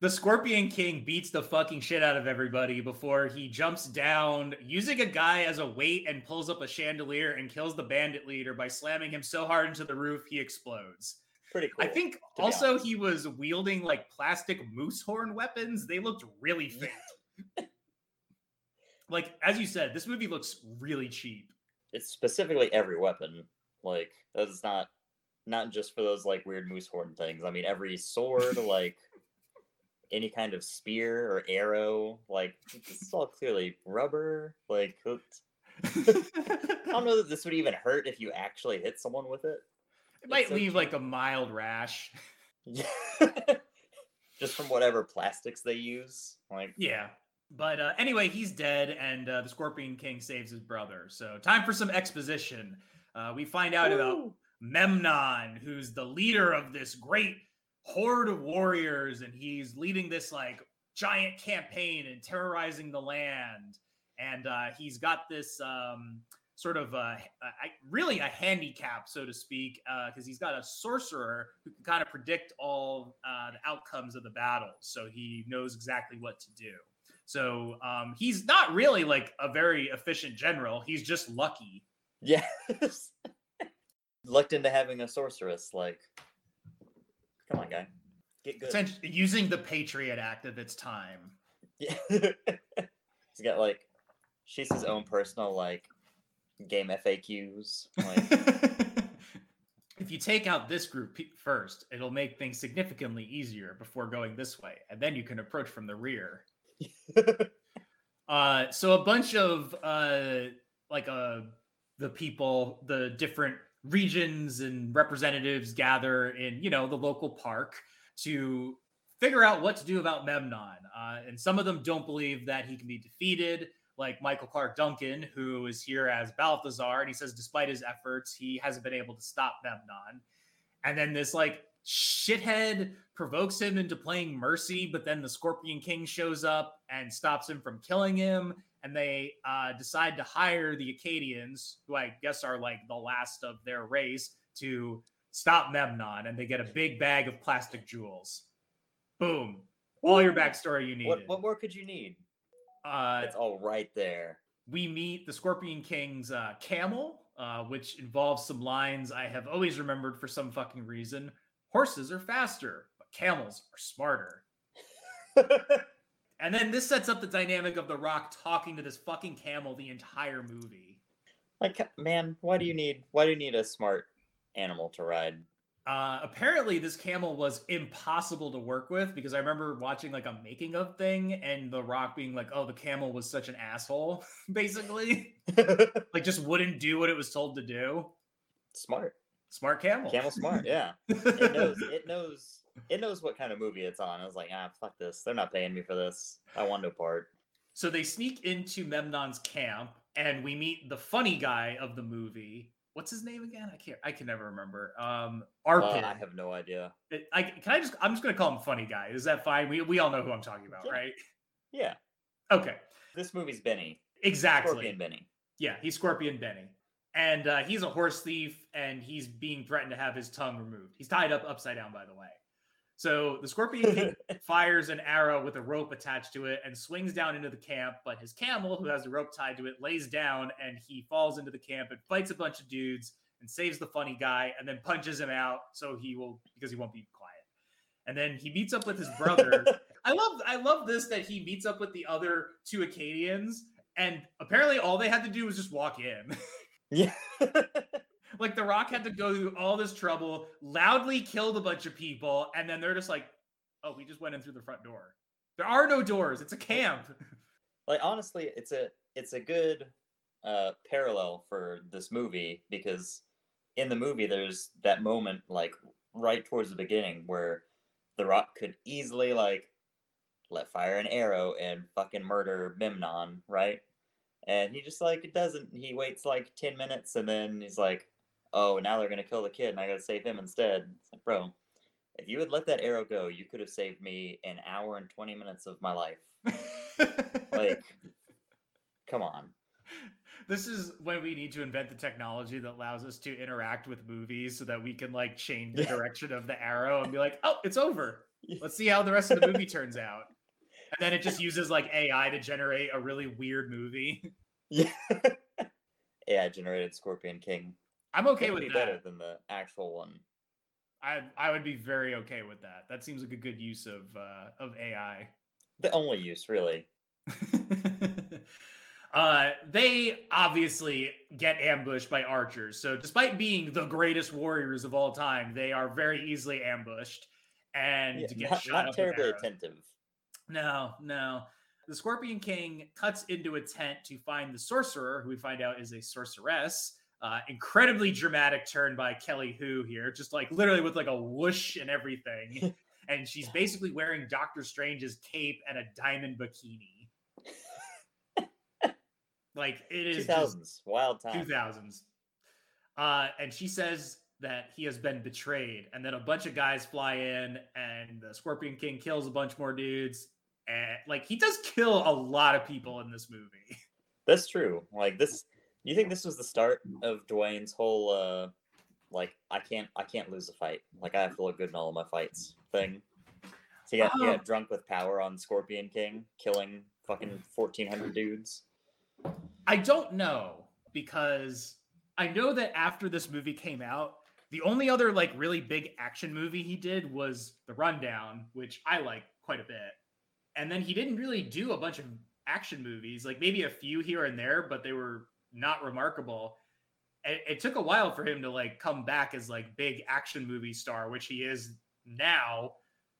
The Scorpion King beats the fucking shit out of everybody before he jumps down using a guy as a weight and pulls up a chandelier and kills the bandit leader by slamming him so hard into the roof he explodes. Pretty cool. I think also he was wielding like plastic moose horn weapons. They looked really fake. like as you said, this movie looks really cheap. it's specifically every weapon. Like that's not not just for those like weird moose horn things. I mean every sword, like any kind of spear or arrow, like this is all clearly rubber. Like I don't know that this would even hurt if you actually hit someone with it. It might leave like a mild rash. Yeah. just from whatever plastics they use. Like Yeah. But uh, anyway, he's dead, and uh, the Scorpion King saves his brother. So, time for some exposition. Uh, we find out about Memnon, who's the leader of this great horde of warriors, and he's leading this like giant campaign and terrorizing the land. And uh, he's got this um, sort of uh, uh, really a handicap, so to speak, uh because he's got a sorcerer who can kind of predict all uh, the outcomes of the battles. So he knows exactly what to do. So um, he's not really like a very efficient general. He's just lucky. Yes. Lucked into having a sorceress, like come on guy. Get good. Essentially, using the Patriot Act of its time. Yeah. He's got like she's his own personal like game FAQs. Like if you take out this group first, it'll make things significantly easier before going this way, and then you can approach from the rear. Uh, so a bunch of uh, like uh, the people, the different regions and representatives gather in you know the local park to figure out what to do about Memnon. Uh, and some of them don't believe that he can be defeated, like Michael Clarke Duncan, who is here as Balthazar, and he says despite his efforts, he hasn't been able to stop Memnon. And then this like shithead provokes him into playing mercy, but then the Scorpion King shows up and stops him from killing him. And they uh, decide to hire the Akkadians, who I guess are like the last of their race, to stop Memnon. And they get a big bag of plastic jewels. Boom. All your backstory you need. What, what more could you need? Uh, It's all right there. we meet the Scorpion King's uh, camel, uh, which involves some lines I have always remembered for some fucking reason. Horses are faster, but camels are smarter. And then this sets up the dynamic of The Rock talking to this fucking camel the entire movie. like, man, why do you need why do you need a smart animal to ride? Uh, apparently, this camel was impossible to work with because I remember watching like a making of thing and The Rock being like, "Oh, the camel was such an asshole," basically, like just wouldn't do what it was told to do. smart. Smart camel. Camel smart, yeah. It knows it knows it knows what kind of movie it's on. I was like, ah, fuck this. They're not paying me for this. I want no part. So they sneak into Memnon's camp, and we meet the funny guy of the movie. What's his name again? I can't. I can never remember. Um, Uh, I have no idea. It- I can I just. I'm just gonna call him funny guy. Is that fine? We we all know who I'm talking about, Yeah. right? Yeah. Okay. This movie's Benny. Exactly. Scorpion Benny. Yeah, he's Scorpion Benny, and uh, he's a horse thief, and he's being threatened to have his tongue removed. He's tied up upside down, by the way. So the Scorpion King fires an arrow with a rope attached to it and swings down into the camp. But his camel, who has the rope tied to it, lays down and he falls into the camp and fights a bunch of dudes and saves the funny guy and then punches him out so he will because he won't be quiet. And then he meets up with his brother. I love I love this that he meets up with the other two Akkadians and apparently all they had to do was just walk in. yeah. like the Rock had to go through all this trouble, loudly killed a bunch of people, and then they're just like, "Oh, we just went in through the front door. There are no doors. It's a camp." like honestly, it's a it's a good uh parallel for this movie because in the movie there's that moment like right towards the beginning where the rock could easily like let fire an arrow and fucking murder Memnon, right? And he just like it doesn't. He waits like ten minutes and then he's like, "Oh, now they're gonna kill the kid, and I gotta save him instead." It's like, bro, if you had let that arrow go, you could have saved me an hour and twenty minutes of my life. Like, come on. this is when we need to invent the technology that allows us to interact with movies so that we can like change the Yeah. direction of the arrow and be like, "Oh, it's over. Let's see how the rest of the movie turns out." And then it just uses like AI to generate a really weird movie. Yeah. AI generated Scorpion King. I'm okay with be that. better than the actual one. I I would be very okay with that. That seems like a good use of uh, of AI. The only use, really. uh, they obviously get ambushed by archers. So, despite being the greatest warriors of all time, they are very easily ambushed and Yeah, get not, shot not terribly attentive. No, no. The Scorpion King cuts into a tent to find the sorcerer, who we find out is a sorceress. Uh, incredibly dramatic turn by Kelly Hu here, just like literally with like a whoosh and everything. and she's basically wearing Doctor Strange's cape and a diamond bikini. like it is Two just wild time. 2000s. Uh, and she says that he has been betrayed, and then a bunch of guys fly in, and the Scorpion King kills a bunch more dudes. And like he does kill a lot of people in this movie. That's true. Like this, you think this was the start of Dwayne's whole uh, like I can't I can't lose a fight. Like I have to look good in all of my fights thing. So he got, he Oh. got drunk with power on Scorpion King, killing fucking fourteen hundred dudes. I don't know because I know that after this movie came out, the only other like really big action movie he did was The Rundown, which I like quite a bit. And then he didn't really do a bunch of action movies, like maybe a few here and there, but they were not remarkable. It, it took a while for him to like come back as like big action movie star, which he is now.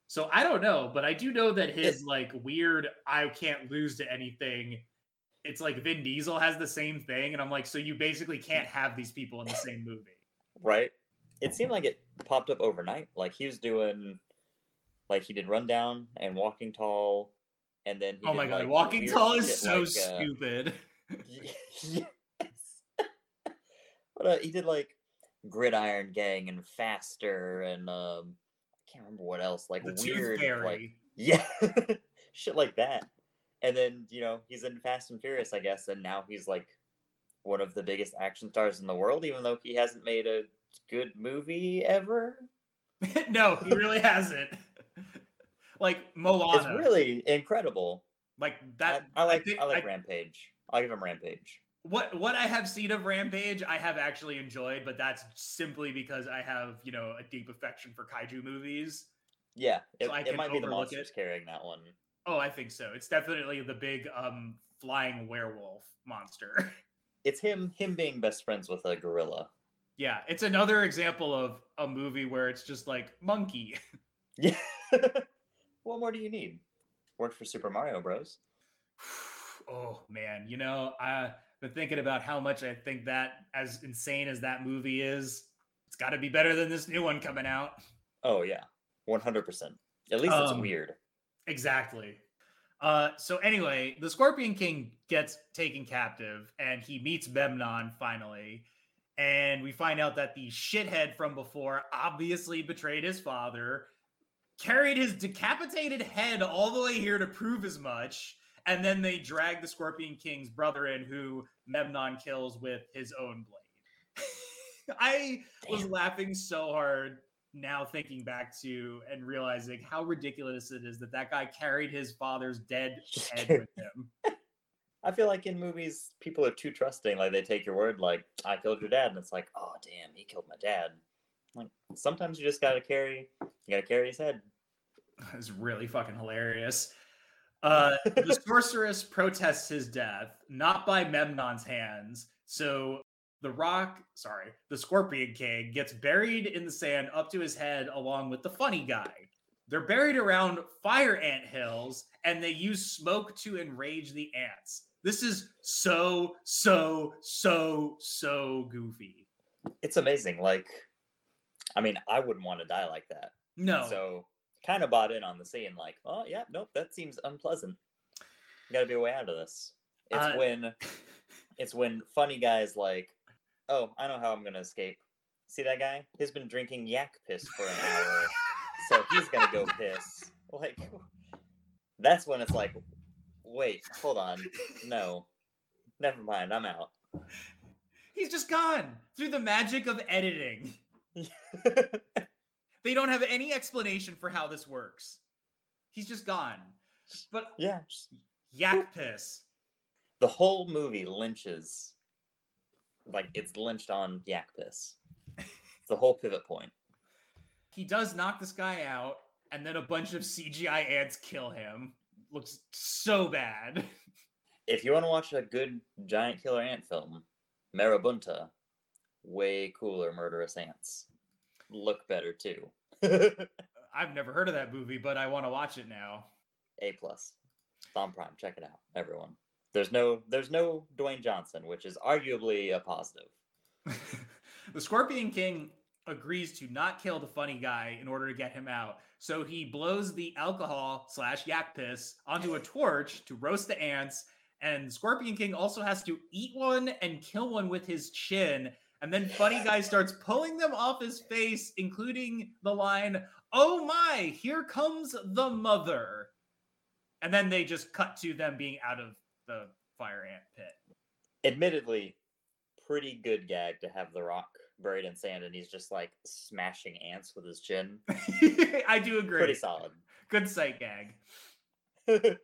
So I don't know, but I do know that his like weird I can't lose to anything it's like Vin Diesel has the same thing, and I'm like, so you basically can't have these people in the same movie. right? It seemed like it popped up overnight. Like he was doing, like he did Rundown and Walking Tall, and then he oh my god, like, Walking Tall is so like, uh, stupid. but uh, he did like Gridiron Gang and Faster and um, I can't remember what else. Like The weird, like yeah, shit like that. And then you know he's in Fast and Furious, I guess, and now he's like one of the biggest action stars in the world, even though he hasn't made a good movie ever. no, he really hasn't. like Moana. It's really incredible. like that. I like I, think- like Rampage. I'll give him Rampage. What what I have seen of Rampage, I have actually enjoyed, but that's simply because I have you know a deep affection for kaiju movies. Yeah, it, So I it might be the overlook it. monsters carrying that one. Oh, I think so. It's definitely the big um flying werewolf monster. It's him him being best friends with a gorilla. yeah, it's another example of a movie where it's just like monkey. Yeah. what more do you need? Worked for Super Mario Bros. oh man, you know, I've been thinking about how much I think that as insane as that movie is, it's got to be better than this new one coming out. Oh yeah, one hundred percent. At least it's Um, weird. Exactly. Uh, so anyway, the Scorpion King gets taken captive, and he meets Memnon finally. And we find out that the shithead from before obviously betrayed his father, carried his decapitated head all the way here to prove as much, and then they drag the Scorpion King's brother in, who Memnon kills with his own blade. I was laughing so hard now thinking back to and realizing how ridiculous it is that that guy carried his father's dead head with him. I feel like in movies, people are too trusting. Like they take your word, like I killed your dad, and it's like, oh damn, he killed my dad. Like sometimes you just gotta carry, you gotta carry his head. It's really fucking hilarious. Uh, the sorceress protests his death, not by Memnon's hands. So the rock, sorry, the Scorpion King gets buried in the sand up to his head along with the funny guy. They're buried around fire ant hills and they use smoke to enrage the ants. This is so, so, so, so goofy. It's amazing. Like, I mean, I wouldn't want to die like that. No. So kind of bought in on the scene. Like, oh yeah, nope, that seems unpleasant. Got to be a way out of this. It's Uh, when it's when funny guys like, oh, I know how I'm gonna escape. See that guy? He's been drinking yak piss for an hour, so he's gonna go piss. Like, that's when it's like, wait, hold on, no, never mind, I'm out. He's just gone through the magic of editing. They don't have any explanation for how this works. He's just gone. But yeah, yak piss. the whole movie lynches, like it's lynched on yak piss. It's the whole pivot point. He does knock this guy out, and then a bunch of CGI ants kill him. Looks so bad. If you want to watch a good giant killer ant film, Marabunta, way cooler murderous ants. Look better too. I've never heard of that movie, but I want to watch it now. A plus. Thumb Prime, check it out, everyone. There's no there's no Dwayne Johnson, which is arguably a positive. the Scorpion King agrees to not kill the funny guy in order to get him out. So he blows the alcohol slash yak piss onto a torch to roast the ants. And Scorpion King also has to eat one and kill one with his chin. And then Funny Guy starts pulling them off his face, including the line, Oh my, here comes the mother. And then they just cut to them being out of the fire ant pit. Admittedly, pretty good gag to have The Rock buried in sand and he's just like smashing ants with his chin. I do agree. Pretty solid. Good sight gag.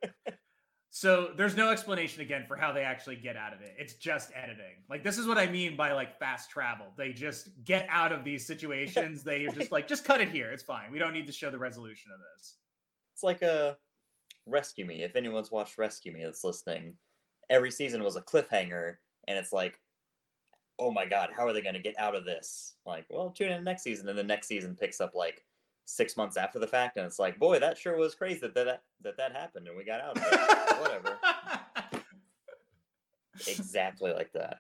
So there's no explanation again for how they actually get out of it. It's just editing. Like this is what I mean by like fast travel. They just get out of these situations. They are just like, just cut it here. It's fine. We don't need to show the resolution of this. It's like a Rescue Me. If anyone's watched Rescue Me that's listening, every season was a cliffhanger, and it's like, oh my god, how are they going to get out of this? Like, well, tune in next season, and the next season picks up like six months after the fact, and it's like, boy, that sure was crazy that that that, that happened, and we got out of it. Whatever. exactly like that.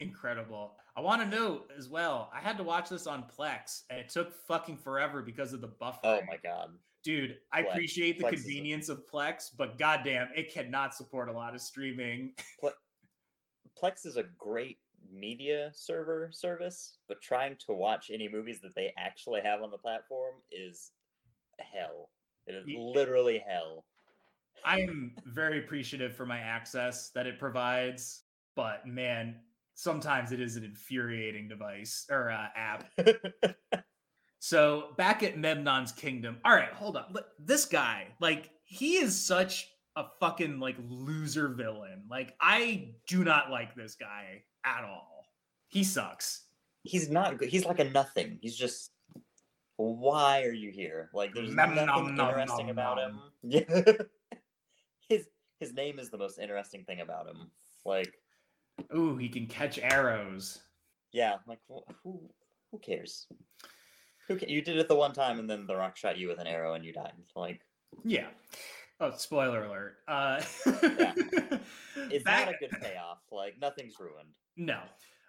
Incredible. I want to note as well. I had to watch this on Plex, and it took fucking forever because of the buffer. Oh my god. Dude, I Plex- appreciate the Plex is a- convenience of Plex, but goddamn, it cannot support a lot of streaming. Plex is a great media server service, but trying to watch any movies that they actually have on the platform is hell. It is literally hell. I'm very appreciative for my access that it provides, but man, sometimes it is an infuriating device or uh, app. So back at Memnon's kingdom. All right, hold on. Look, This guy, like, he is such a fucking like loser villain. Like, I do not like this guy at all. He sucks. He's not good. He's like a nothing. He's just. Why are you here? Like, there's Nom, nothing nom, interesting nom, about him. Yeah. his his name is the most interesting thing about him. Like, Ooh, he can catch arrows. yeah, like who who cares? Who ca- you did it the one time, and then the rock shot you with an arrow, and you died. Like, Yeah. Oh, spoiler alert. Uh, it's back- not a good payoff. Like, nothing's ruined. No.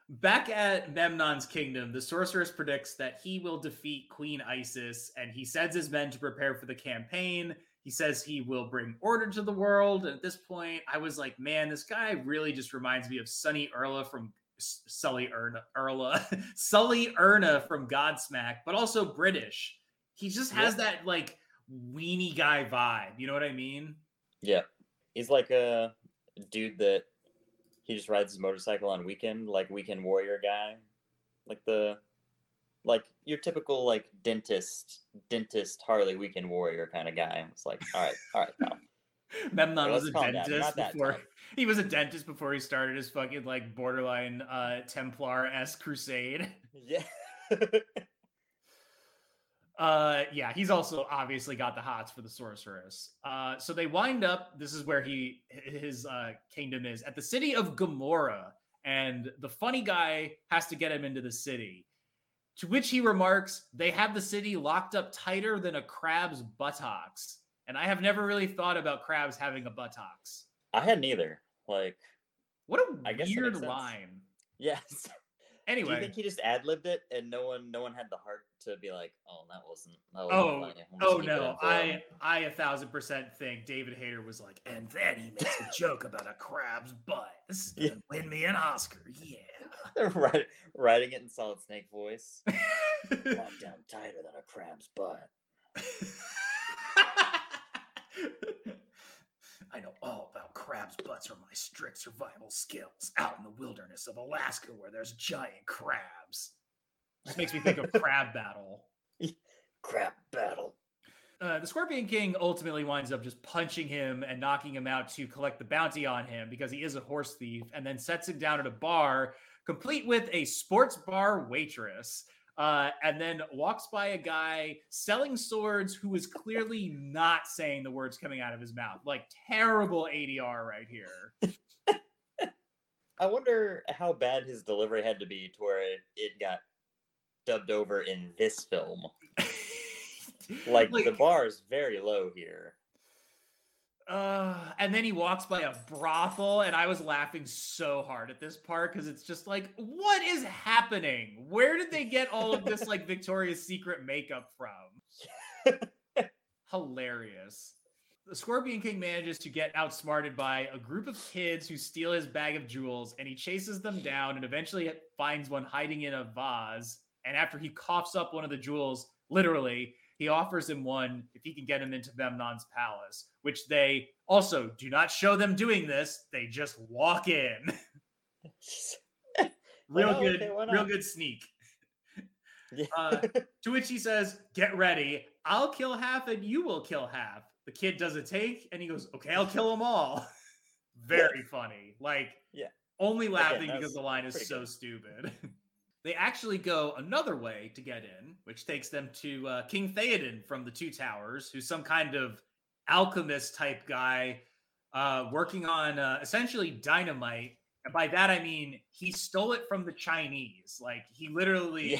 Back at Memnon's kingdom, the sorceress predicts that he will defeat Queen Isis and he sends his men to prepare for the campaign. He says he will bring order to the world. And at this point, I was like, man, this guy really just reminds me of Sonny Erla from Sully Erna, Erla, Sully Erna from Godsmack, but also British. He just has that like weenie guy vibe. You know what I mean? Yeah, he's like a dude that he just rides his motorcycle on weekend, like weekend warrior guy, like the like your typical like dentist, dentist Harley weekend warrior kind of guy. It's like, all right, all right, pal. Memnon was a calm down. You're dentist before he was a dentist before he started his fucking like borderline uh Templar s crusade. Yeah. Uh yeah, he's also obviously got the hots for the sorceress. Uh so they wind up this is where he his uh kingdom is at the city of Gomorrah and the funny guy has to get him into the city. To which he remarks, they have the city locked up tighter than a crab's buttocks. And I have never really thought about crabs having a buttocks. I hadn't either. Like, What a I weird line. yes. Do you think he just ad libbed it and no one no one had the heart to be like, oh, that wasn't. That wasn't oh. Oh keep it in no. I, I a thousand percent think David Hayter was like, and then he makes a joke about a crab's butt. This is gonna win me an Oscar. Yeah. Write, writing it in Solid Snake voice. Locked down tighter than a crab's butt. I know all about crabs' butts from my strict survival skills out in the wilderness of Alaska where there's giant crabs. This makes me think of Crab Battle. Crab battle. Uh, the Scorpion King ultimately winds up just punching him and knocking him out to collect the bounty on him because he is a horse thief, and then sets him down at a bar, complete with a sports bar waitress. Uh, and then walks by a guy selling swords who is clearly not saying the words coming out of his mouth. Like terrible ADR right here. I wonder how bad his delivery had to be to where it, it got dubbed over in this film. Like, the bar is very low here. Uh, and then he walks by a brothel, and I was laughing so hard at this part because it's just like, what is happening? Where did they get all of this like Victoria's Secret makeup from? Hilarious. The Scorpion King manages to get outsmarted by a group of kids who steal his bag of jewels, and he chases them down and eventually finds one hiding in a vase. And after he coughs up one of the jewels, literally, he offers him one if he can get him into Memnon's palace, which they also do not show them doing this. They just walk in. real good, real good sneak. Uh, To which he says, Get ready. I'll kill half and you will kill half. The kid does a take and he goes, Okay, I'll kill them all. Very funny. Like, Yeah. only laughing because the line is so good. stupid. They actually go another way to get in, which takes them to uh, King Theoden from the Two Towers, who's some kind of alchemist type guy uh, working on uh, essentially dynamite. And by that, I mean he stole it from the Chinese. Like, he literally Yeah.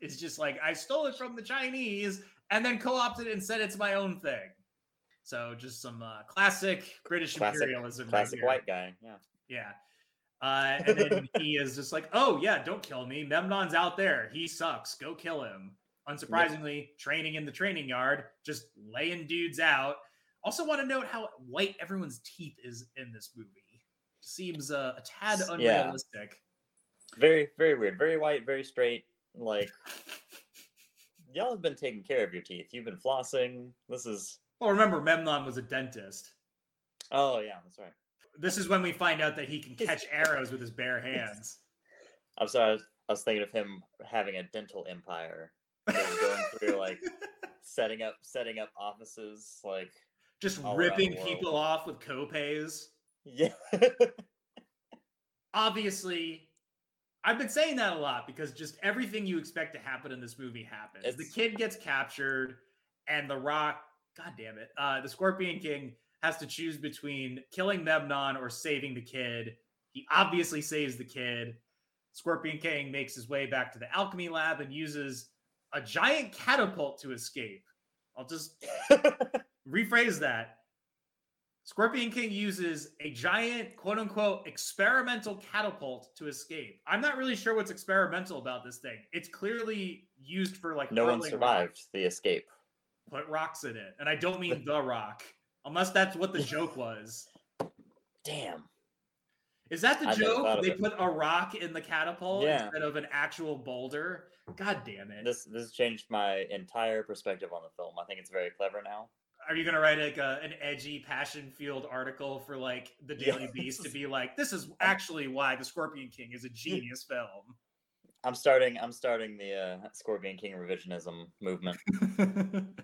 is just like, I stole it from the Chinese and then co opted it and said it's my own thing. So, just some uh, classic British Classic- imperialism. Classic here. white guy. Yeah. Yeah. Uh, and then he is just like, oh, yeah, don't kill me. Memnon's out there. He sucks. Go kill him. Unsurprisingly, training in the training yard, just laying dudes out. Also, want to note how white everyone's teeth is in this movie. Seems uh, a tad Yeah. unrealistic. Very, very weird. Very white, very straight. Like y'all have been taking care of your teeth. You've been flossing. This is Well, remember, Memnon was a dentist. oh yeah, that's right. This is when we find out that he can catch arrows with his bare hands. I'm sorry. I was, I was thinking of him having a dental empire. Going through like setting up setting up offices. Like Just All around the ripping people off with copays. yeah, Obviously, I've been saying that a lot because just everything you expect to happen in this movie happens. The kid gets captured, and The Rock, god damn it, uh, the Scorpion King has to choose between killing Memnon or saving the kid. He obviously saves the kid. Scorpion King makes his way back to the alchemy lab and uses a giant catapult to escape. I'll just rephrase that. Scorpion King uses a giant, quote unquote, experimental catapult to escape. I'm not really sure what's experimental about this thing. It's clearly used for like no one survived rocks. the escape. Put rocks in it, and I don't mean the rock, unless that's what the joke was. Damn. Is that the I joke? They put a rock in the catapult Yeah. instead of an actual boulder. God damn it! This this changed my entire perspective on the film. I think it's very clever now. Are you gonna write like a, an edgy, passion-fueled article for like the Daily Beast to be like, "This is actually why the Scorpion King is a genius film." I'm starting. I'm starting the uh, Scorpion King revisionism movement.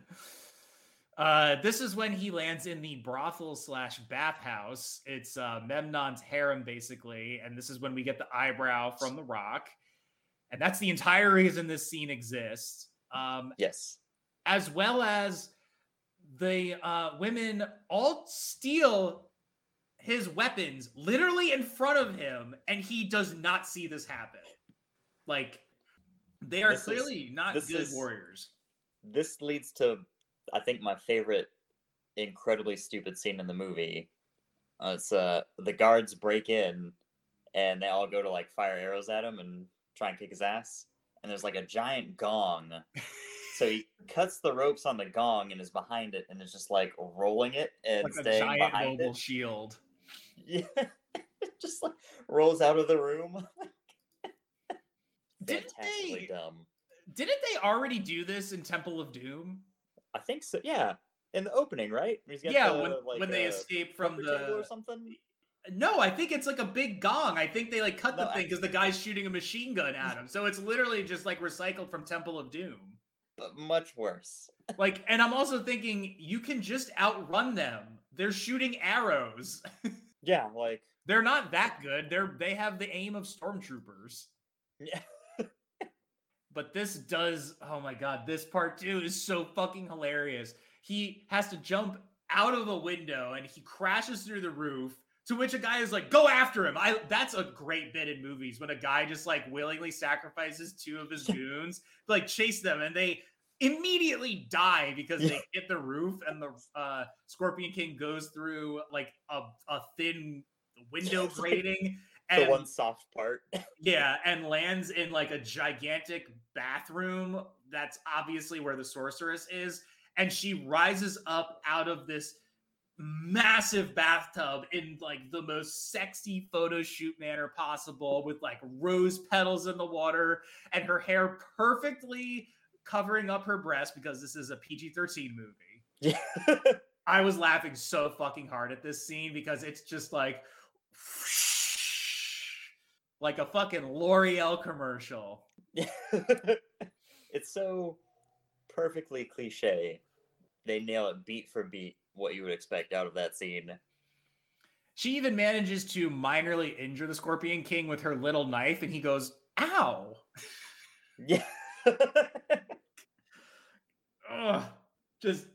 uh, this is when he lands in the brothel slash bathhouse. It's uh, Memnon's harem, basically, and this is when we get the eyebrow from the Rock, and that's the entire reason this scene exists. Um, Yes. as well as the uh, women all steal his weapons literally in front of him, and he does not see this happen. Like they are This is- clearly not good is- warriors. This leads to, I think, my favorite incredibly stupid scene in the movie. Uh, it's uh, the guards break in, and they all go to like fire arrows at him and try and kick his ass. And there's like a giant gong. So he cuts the ropes on the gong and is behind it and is just like rolling it and Like a staying giant behind mobile it. shield. Yeah. just like rolls out of the room. Didn't Fantastically they- dumb. Didn't they already do this in Temple of Doom? I think so. Yeah, in the opening, right? He's got Yeah, the, when, like, when they uh, escape from table or the. something. No, I think it's like a big gong. I think they like cut the No, I- thing because the guy's shooting a machine gun at him. So it's literally just like recycled from Temple of Doom. But much worse. Like, and I'm also thinking you can just outrun them. They're shooting arrows. Yeah, like They're not that good. They're they have the aim of stormtroopers. yeah, But this does, oh my god, this part too is so fucking hilarious. He has to jump out of a window and he crashes through the roof. To which a guy is like, "Go after him!" I that's a great bit in movies when a guy just like willingly sacrifices two of his goons, to, like chase them, and they immediately die because they hit the roof, and the uh, Scorpion King goes through like a, a thin window It's grating, the one soft part. yeah, and lands in like a gigantic bathroom. That's obviously where the sorceress is. And she rises up out of this massive bathtub in like the most sexy photo shoot manner possible with like rose petals in the water and her hair perfectly covering up her breast because this is a PG 13 movie. yeah, I was laughing so fucking hard at this scene because it's just like like a fucking L'Oreal commercial. it's so perfectly cliche. They nail it beat for beat what you would expect out of that scene. She even manages to minorly injure the Scorpion King with her little knife, and he goes, "Ow!" Yeah. Ugh, just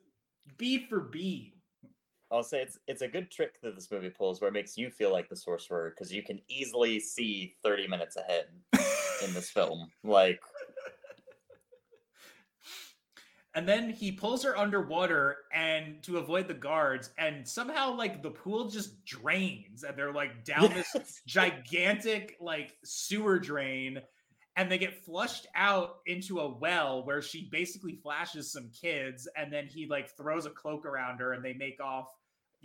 beat for beat. I'll say it's it's a good trick that this movie pulls where it makes you feel like the sorcerer because you can easily see 30 minutes ahead in this film. Like And then he pulls her underwater and to avoid the guards, and somehow like the pool just drains, and they're like down this gigantic like sewer drain and they get flushed out into a well where she basically flashes some kids and then he like throws a cloak around her and they make off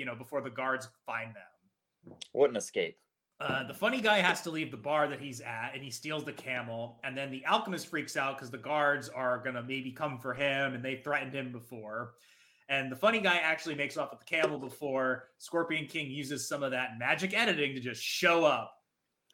you know before the guards find them what an escape. Uh, the funny guy has to leave the bar that he's at and he steals the camel. And then the alchemist freaks out because the guards are going to maybe come for him and they threatened him before. And the funny guy actually makes off with the camel before Scorpion King uses some of that magic editing to just show up.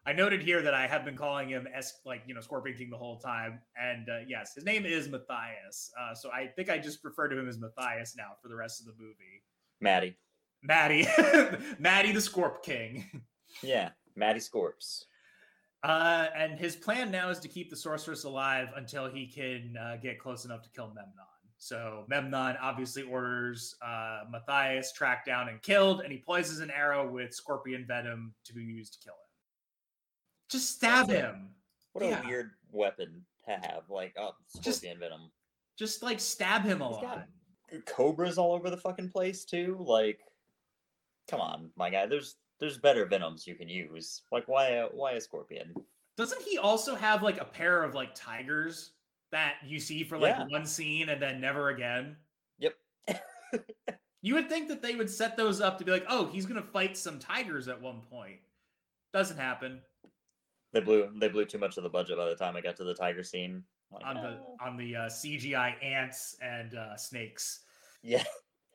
I noted here that I have been calling him S like you know Scorpion King the whole time, and uh, yes, his name is Matthias. Uh, so I think I just refer to him as Matthias now for the rest of the movie. Maddie. Maddie, Maddie the Scorp King. Yeah, Maddie Scorps. Uh, and his plan now is to keep the sorceress alive until he can uh, get close enough to kill Memnon. So Memnon obviously orders uh, Matthias tracked down and killed, and he poisons an arrow with scorpion venom to be used to kill him. Just stab That's him. What Yeah. a weird weapon to have. Like, oh, Just- scorpion venom. Just like stab him a lot. cobras all over the fucking place too. Like, come on, my guy. There's there's better venoms you can use. Like, why a, why a scorpion? Doesn't he also have like a pair of like tigers that you see for like Yeah. one scene and then never again? Yep. You would think that they would set those up to be like, oh, he's gonna fight some tigers at one point. Doesn't happen They blew they blew too much of the budget by the time I got to the tiger scene. Like, on the "Oh." on the uh, CGI ants and uh, snakes, yeah,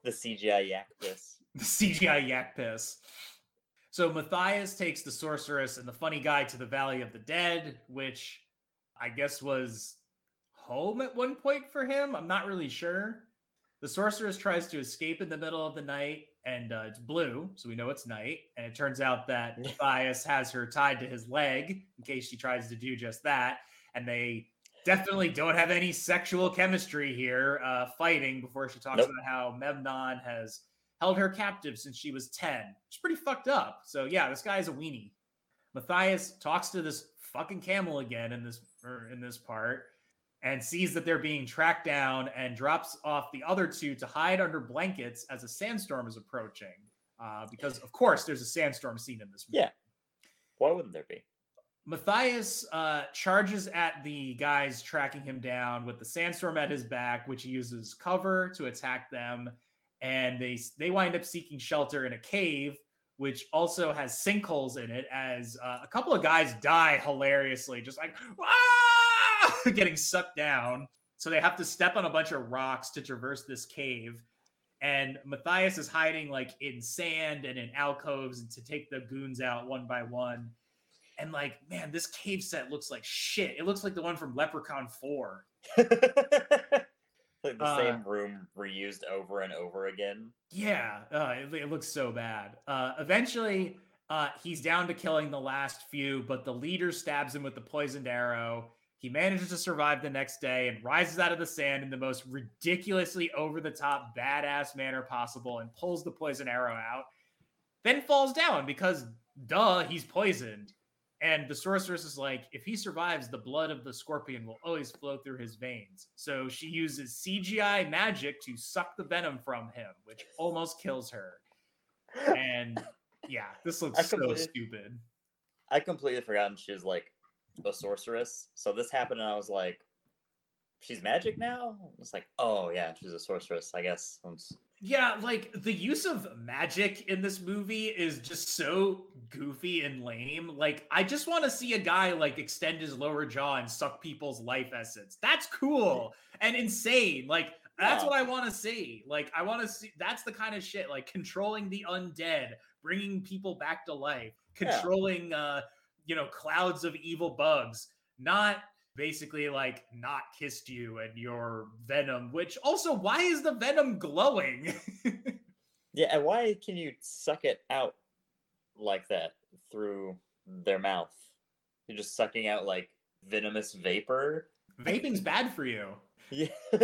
the CGI yak piss. the CGI yak piss. So Matthias takes the sorceress and the funny guy to the Valley of the Dead, which I guess was home at one point for him. I'm not really sure. The sorceress tries to escape in the middle of the night, and uh, it's blue, so we know it's night. And it turns out that Matthias has her tied to his leg in case she tries to do just that. And they definitely don't have any sexual chemistry here, uh, fighting before she talks Nope. about how Memnon has held her captive since she was 10. She's pretty fucked up. So, yeah, this guy's a weenie. Matthias talks to this fucking camel again in this or in this part and sees that they're being tracked down and drops off the other two to hide under blankets as a sandstorm is approaching. Uh, because of course there's a sandstorm scene in this movie. Yeah. Why wouldn't there be? Matthias uh, charges at the guys tracking him down with the sandstorm at his back, which he uses cover to attack them, and they they wind up seeking shelter in a cave, which also has sinkholes in it. As uh, a couple of guys die hilariously, just like ah! getting sucked down. So they have to step on a bunch of rocks to traverse this cave. And Matthias is hiding like in sand and in alcoves and to take the goons out one by one and like man this cave set looks like shit. It looks like the one from leprechaun 4 like the Uh, same room reused over and over again. yeah uh, it, it looks so bad. Uh, eventually uh, he's down to killing the last few but the leader stabs him with the poisoned arrow. He manages to survive the next day and rises out of the sand in the most ridiculously over the top badass manner possible and pulls the poison arrow out then falls down because duh he's poisoned And the sorceress is like, if he survives, the blood of the scorpion will always flow through his veins. So she uses CGI magic to suck the venom from him, which almost kills her. And yeah, this looks so stupid. I completely forgotten she was like a sorceress. So this happened, and I was like, "She's magic now." It's like, "Oh yeah, she's a sorceress." I guess. Yeah, like the use of magic in this movie is just so goofy and lame. Like, I just want to see a guy like extend his lower jaw and suck people's life essence. That's cool and insane. Like, that's Yeah. what I want to see. Like, I want to see that's the kind of shit like controlling the undead, bringing people back to life, Yeah. controlling, uh, you know, clouds of evil bugs, not basically like not kissed you and your venom which also why is the venom glowing Yeah, and why can you suck it out like that through their mouth? You're just sucking out like venomous vapor. vaping's bad for you Yeah.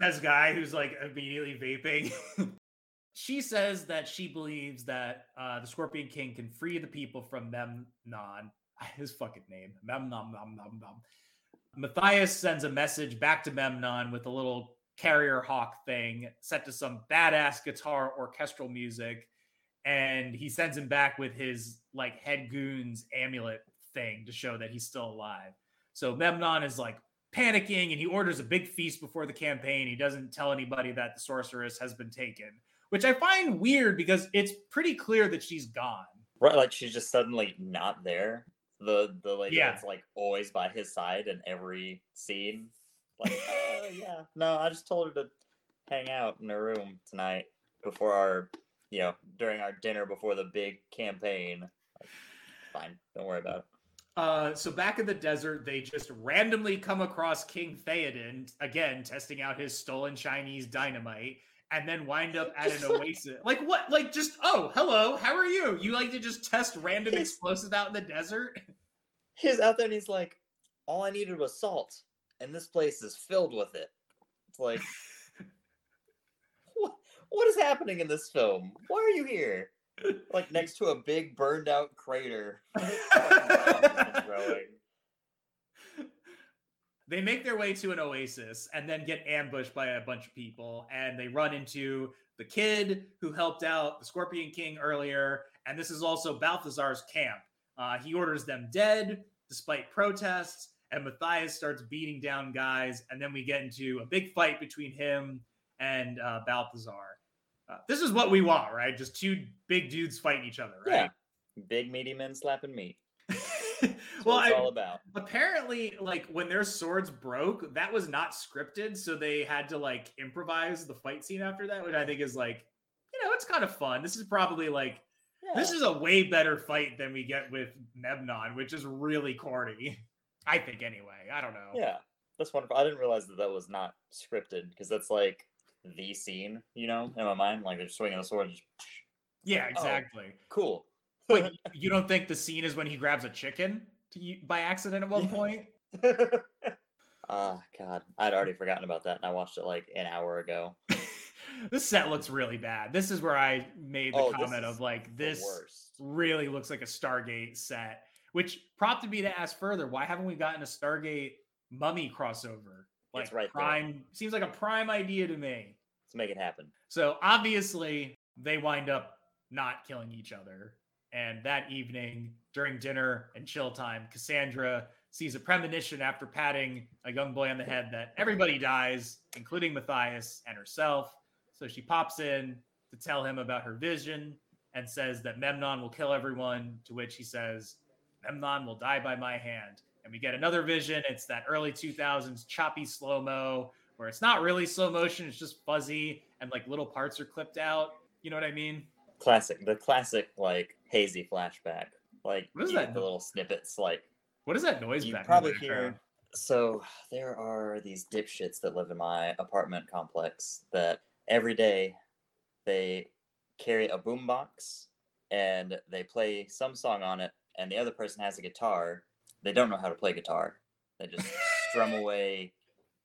says guy who's like immediately vaping she says that she believes that uh, the scorpion king can free the people from memnon his fucking name memnon nom, nom, nom. Matthias sends a message back to memnon with a little carrier hawk thing set to some badass guitar orchestral music and he sends him back with his like head goons amulet thing to show that he's still alive so memnon is like panicking and he orders a big feast before the campaign. He doesn't tell anybody that the sorceress has been taken, which I find weird because it's pretty clear that she's gone. Right, like she's just suddenly not there. The the lady Yeah. that's like always by his side in every scene. Like, oh yeah, no, I just told her to hang out in her room tonight before our, you know, during our dinner before the big campaign. Like, fine, don't worry about it. Uh, so back in the desert, they just randomly come across King Theoden again, testing out his stolen Chinese dynamite, and then wind up at an oasis. Like what? Like just oh, hello, how are you? You like to just test random He's- explosives out in the desert? He's out there and he's like, all I needed was salt, and this place is filled with it. It's like, what, what is happening in this film? Why are you here? Like next to a big burned out crater. They make their way to an oasis and then get ambushed by a bunch of people. And they run into the kid who helped out the scorpion king earlier. And this is also balthazar's camp. Uh, he orders them dead despite protests. And matthias starts beating down guys. And then we get into a big fight between him and uh, balthazar. Uh, this is what we want right? Just two big dudes fighting each other right? Yeah. Big meaty men slapping meat. Well what it's I, all about. apparently like when their swords broke that was not scripted so they had to like improvise the fight scene after that which i think is like you know it's kind of fun this is probably like this is a way better fight than we get with memnon which is really corny i think anyway i don't know Yeah, that's wonderful. I didn't realize that that was not scripted because that's like the scene, you know, in my mind. Like they're swinging a sword. and just- yeah Oh. exactly Cool. Wait, you don't think the scene is when he grabs a chicken to, u- by accident at one point Ah, God, I'd already forgotten about that, and I watched it like an hour ago. this set looks really bad this is where i made the Oh, comment of like this really looks like a Stargate set, which prompted me to ask further, why haven't we gotten a Stargate mummy crossover? Like right there. prime seems like a prime idea to me. Let's make it happen. So obviously they wind up not killing each other. And that evening during dinner and chill time, Cassandra sees a premonition after patting a young boy on the head that everybody dies, including Matthias and herself. So she pops in to tell him about her vision and says that Memnon will kill everyone, to which he says, Memnon will die by my hand. And we get another vision. It's that early 2000s choppy slow mo where it's not really slow motion, it's just fuzzy and like little parts are clipped out. You know what I mean? Classic, the classic like hazy flashback. Like What is that? the little snippets. Like What is that noise you back in the probably background? hear. So there are these dipshits that live in my apartment complex that every day they carry a boombox and they play some song on it, and the other person has a guitar. They don't know how to play guitar. They just strum away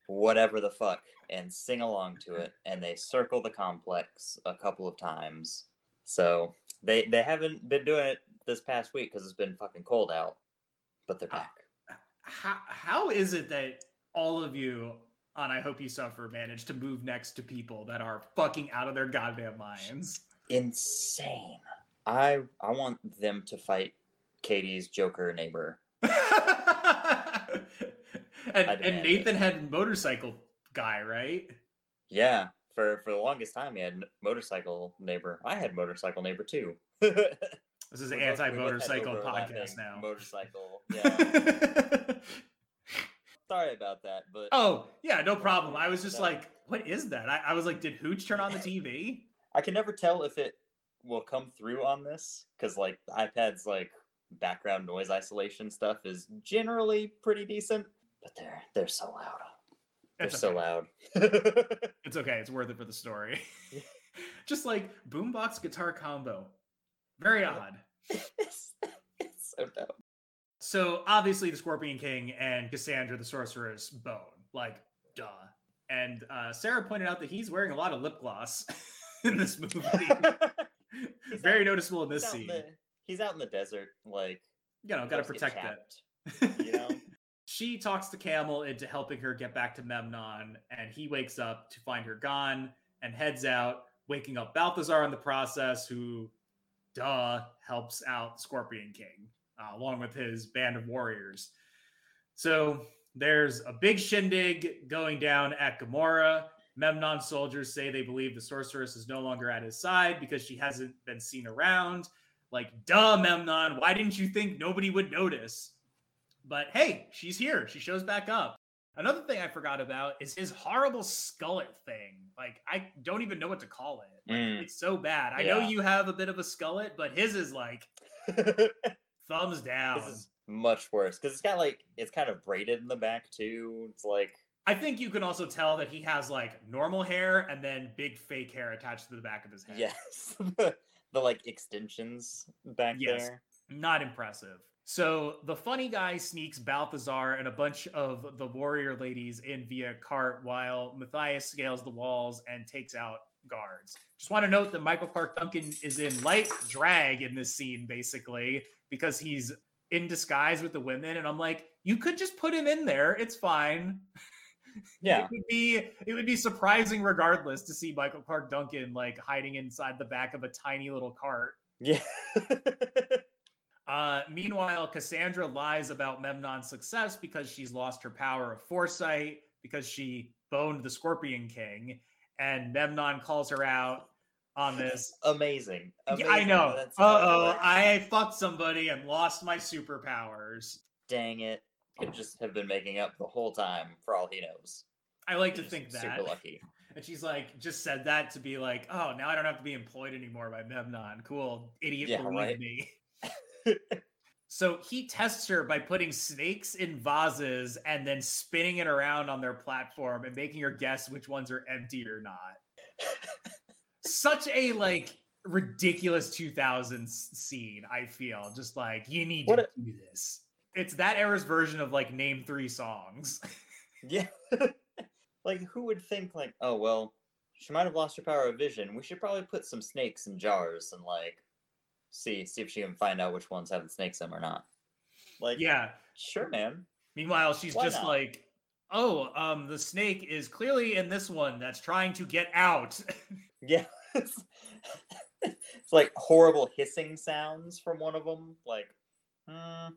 whatever the fuck and sing along to it, and they circle the complex a couple of times. So they they haven't been doing it this past week because it's been fucking cold out, but they're back. How, how is it that all of you on I Hope You Suffer managed to move next to people that are fucking out of their goddamn minds? insane. I I want them to fight Katie's Joker neighbor. and, and it. Nathan had motorcycle guy, right? Yeah, for for the longest time he had motorcycle neighbor. I had motorcycle neighbor too. This is an We both- we both had anti-motorcycle podcast now. Motorcycle. Yeah. Sorry about that, but oh, yeah, no problem. I was just like, what is that? I, I was like, did Hooch turn on the TV? I can never tell if it will come through on this because like the iPad's like background noise isolation stuff is generally pretty decent, but they're they're so loud. They're It's so okay. loud. It's okay. It's worth it for the story. just like boombox guitar combo. Very odd. it's, it's so dumb. So obviously the Scorpion King and Cassandra the Sorceress bone. Like, duh. And uh, Sarah pointed out that he's wearing a lot of lip gloss in this movie. Very out- noticeable in this out in scene. the- he's out in the desert, like You know, gotta protect chapped, it. You know, she talks the camel into helping her get back to Memnon, and he wakes up to find her gone and heads out, waking up Balthazar in the process, who, duh, helps out Scorpion King uh, along with his band of warriors. So there's a big shindig going down at Gomorrah. Memnon soldiers say they believe the sorceress is no longer at his side because she hasn't been seen around. Like, duh, Memnon, why didn't you think nobody would notice? But hey, she's here. She shows back up. Another thing I forgot about is his horrible skullet thing. Like, I don't even know what to call it. Like, Mm. It's so bad. I know you have a bit of a skullet, but his is like thumbs down. this is much worse because it's got like it's kind of braided in the back too. It's like I think you can also tell that he has like normal hair and then big fake hair attached to the back of his head. yes, the, the like extensions back Yes. there. Not impressive. So the funny guy sneaks Balthazar and a bunch of the warrior ladies in via cart while Matthias scales the walls and takes out guards. Just want to note that Michael Clarke Duncan is in light drag in this scene, basically, because he's in disguise with the women. And I'm like, you could just put him in there. It's fine. Yeah, It would be it would be surprising regardless to see Michael Clarke Duncan like hiding inside the back of a tiny little cart. yeah. Uh, meanwhile, Cassandra lies about Memnon's success because she's lost her power of foresight because she boned the Scorpion King, and Memnon calls her out on this. Amazing. Yeah, I know. Uh oh. I fucked somebody and lost my superpowers. Dang it. Could just have been making up the whole time for all he knows. I like to think that. super lucky. And she's like, just said that to be like, oh, now I don't have to be employed anymore by Memnon. Cool, idiot, Yeah, believe right. me. So he tests her by putting snakes in vases and then spinning it around on their platform and making her guess which ones are empty or not. Such a like ridiculous 2000s scene, I feel. Just like, you need What to a- do this. It's that era's version of like name three songs. Yeah. like who would think like, oh well, she might have lost her power of vision. We should probably put some snakes in jars and like see see if she can find out which ones have the snakes in them or not. Like yeah. sure, man. Meanwhile, she's Why just not? like, oh, um, the snake is clearly in this one that's trying to get out. Yeah. it's it's like horrible hissing sounds from one of them. Like, hmm,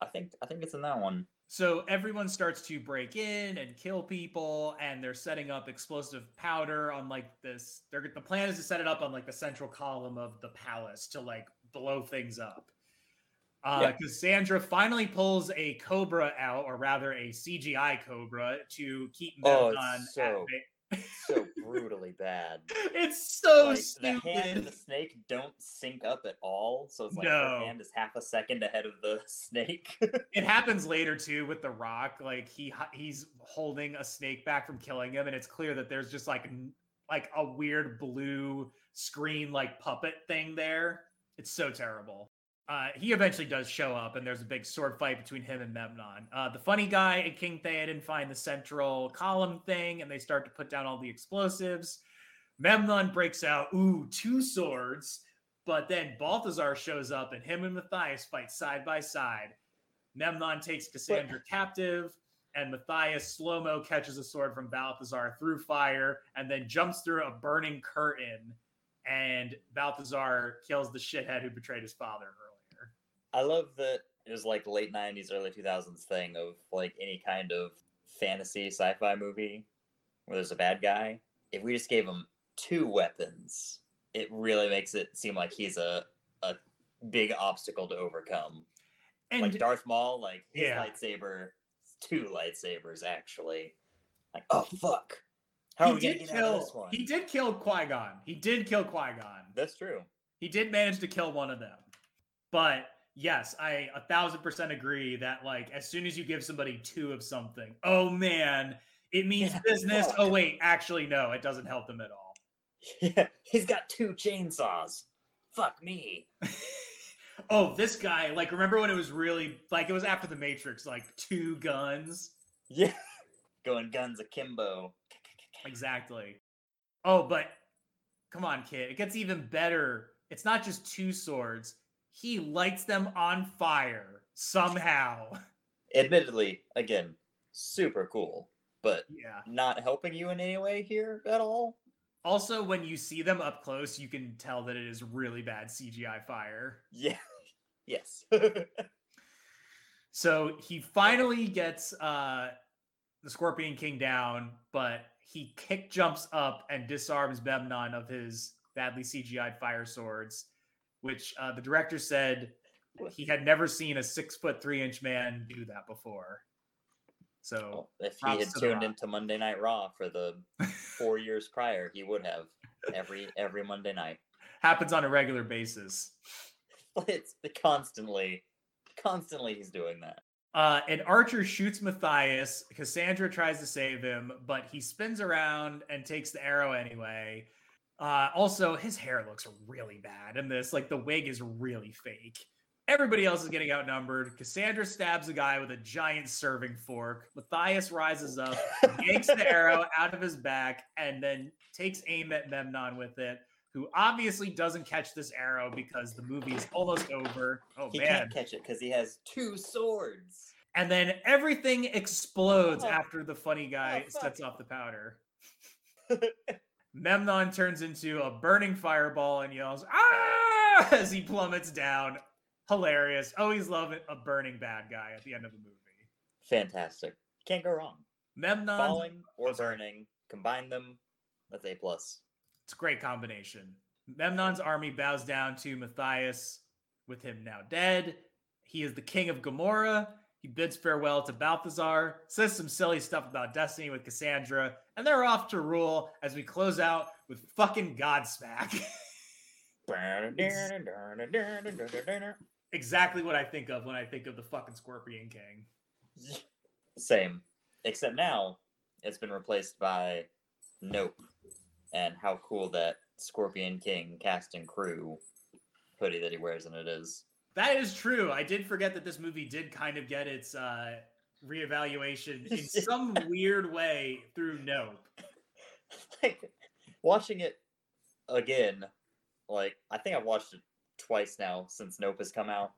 I think I think it's in that one. So everyone starts to break in and kill people, and they're setting up explosive powder on like this. They're the plan is to set it up on like the central column of the palace to like blow things up. Uh, Yeah. Cassandra finally pulls a cobra out, or rather a CGI cobra, to keep Oh, Memnon it's at bay. So brutally bad. It's so like, the hand and the snake don't sync up at all, so it's like No. her hand is half a second ahead of the snake. It happens later too with the Rock. Like he he's holding a snake back from killing him, and it's clear that there's just like like a weird blue screen like puppet thing there. It's so terrible. Uh, he eventually does show up, and there's a big sword fight between him and Memnon. Uh, the funny guy and King Theoden find the central column thing, and they start to put down all the explosives. Memnon breaks out, ooh, two swords. But then Balthazar shows up, and him and Matthias fight side by side. Memnon takes Cassandra captive, and Matthias slow mo catches a sword from Balthazar through fire, and then jumps through a burning curtain. And Balthazar kills the shithead who betrayed his father earlier. I love that it was like late '90s, early 2000s thing of like any kind of fantasy sci-fi movie where there's a bad guy. If we just gave him two weapons, it really makes it seem like he's a a big obstacle to overcome. And like Darth Maul, like his Yeah. lightsaber, two lightsabers actually. Like, oh fuck, how he did kill. this one? He did kill Qui Gon. He did kill Qui Gon. That's true. He did manage to kill one of them. But yes, I a thousand percent agree that like as soon as you give somebody two of something, oh man, it means Yeah, business. Oh wait, actually no, it doesn't help them at all. Yeah, he's got two chainsaws. Fuck me. oh, this guy, like remember when it was really like it was after the Matrix, like two guns. Yeah, going guns akimbo. Exactly. Oh, but come on, kid. It gets even better. It's not just two swords. He lights them on fire somehow. Admittedly, again, super cool, but Yeah. not helping you in any way here at all. Also, when you see them up close, you can tell that it is really bad CGI fire. Yeah. Yes. So he finally gets uh, the Scorpion King down, but he kick jumps up and disarms Memnon of his badly CGI fire swords. Which uh, the director said he had never seen a six foot three inch man do that before. So Well, if he had tuned into Monday Night Raw for the four years prior, he would have every every Monday night. happens on a regular basis. It's constantly, constantly he's doing that. Uh, and Archer shoots Matthias. Cassandra tries to save him, but he spins around and takes the arrow anyway. Uh, also, his hair looks really bad in this. Like the wig is really fake. Everybody else is getting outnumbered. Cassandra stabs a guy with a giant serving fork. Matthias rises up, yanks the arrow out of his back, and then takes aim at Memnon with it, who obviously doesn't catch this arrow because the movie is almost over. Oh, He man. can't catch it because he has two swords. And then everything explodes Oh. after the funny guy Oh, sets off the powder. Memnon turns into a burning fireball and yells, ah, as he plummets down. Hilarious. Always love it. A burning bad guy at the end of the movie. Fantastic. Can't go wrong. Memnon, Falling or burning, combine them. That's a plus. it's a great combination. Memnon's army bows down to Matthias, with him now dead. He is the king of Gomorrah. He bids farewell to Balthazar, says some silly stuff about destiny with Cassandra, and they're off to rule as we close out with fucking Godsmack. exactly what I think of when I think of the fucking Scorpion King. Same. Except now it's been replaced by Nope. And how cool that Scorpion King cast and crew hoodie that he wears in it is. That is true. I did forget that this movie did kind of get its uh, reevaluation in some weird way through Nope. like watching it again, like I think I've watched it twice now since Nope has come out.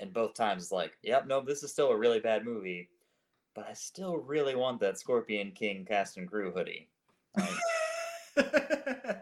And both times it's like, yep, nope, this is still a really bad movie. But I still really want that Scorpion King cast and crew hoodie. Like,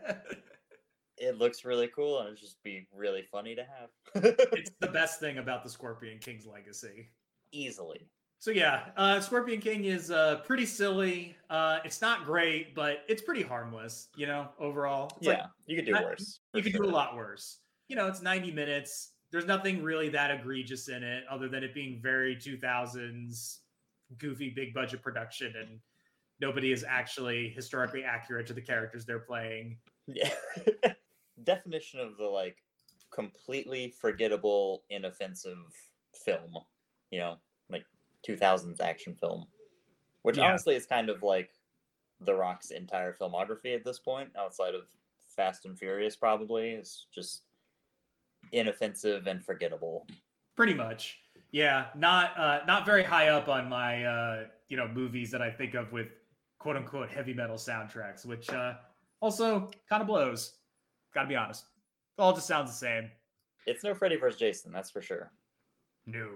it looks really cool and it'd just be really funny to have. it's the best thing about the Scorpion King's legacy. Easily. So yeah, uh, Scorpion King is uh, pretty silly. Uh, it's not great, but it's pretty harmless. You know, overall. It's yeah, like, you could do worse. you could do a lot worse. You know, it's 90 minutes. There's nothing really that egregious in it, other than it being very 2000s goofy, big budget production, and nobody is actually historically accurate to the characters they're playing. Yeah. Definition of the like completely forgettable, inoffensive film. You know, like 2000s action film. Which Yeah. honestly is kind of like The Rock's entire filmography at this point, outside of Fast and Furious, probably. is just inoffensive and forgettable. Pretty much. Yeah, not uh, not very high up on my uh, you know movies that I think of with quote unquote heavy metal soundtracks, which uh, also kind of blows. Got to be honest, it all just sounds the same. It's no Freddy vs. Jason, that's for sure. No.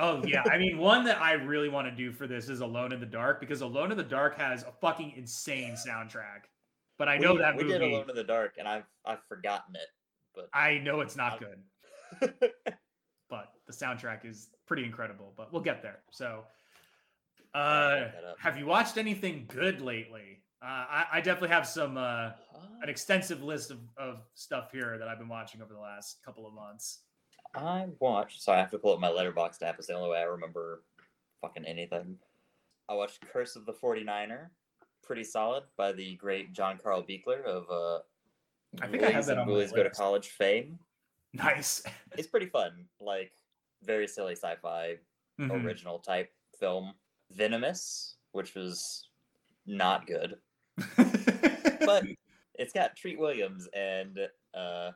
Oh yeah, I mean one that I really want to do for this is Alone in the Dark because Alone in the Dark has a fucking insane soundtrack. But I know we, that we movie. did Alone in the Dark, and I've I've forgotten it, but I know it's not I'm- good, but the soundtrack is pretty incredible. But we'll get there. So, uh, look that up. have you watched anything good lately? Uh, I, I definitely have some uh, an extensive list of, of stuff here that I've been watching over the last couple of months. I watched, so I have to pull up my Letterboxd app. It's the only way I remember fucking anything. I watched Curse of the 49er, pretty solid by the great John Carl Buechler of uh, I think I have that on my Ghoulies Go to. College fame. Nice. It's pretty fun, like very silly sci-fi Mhm. original type film. Venomous, which was not good, but it's got Treat Williams, and uh,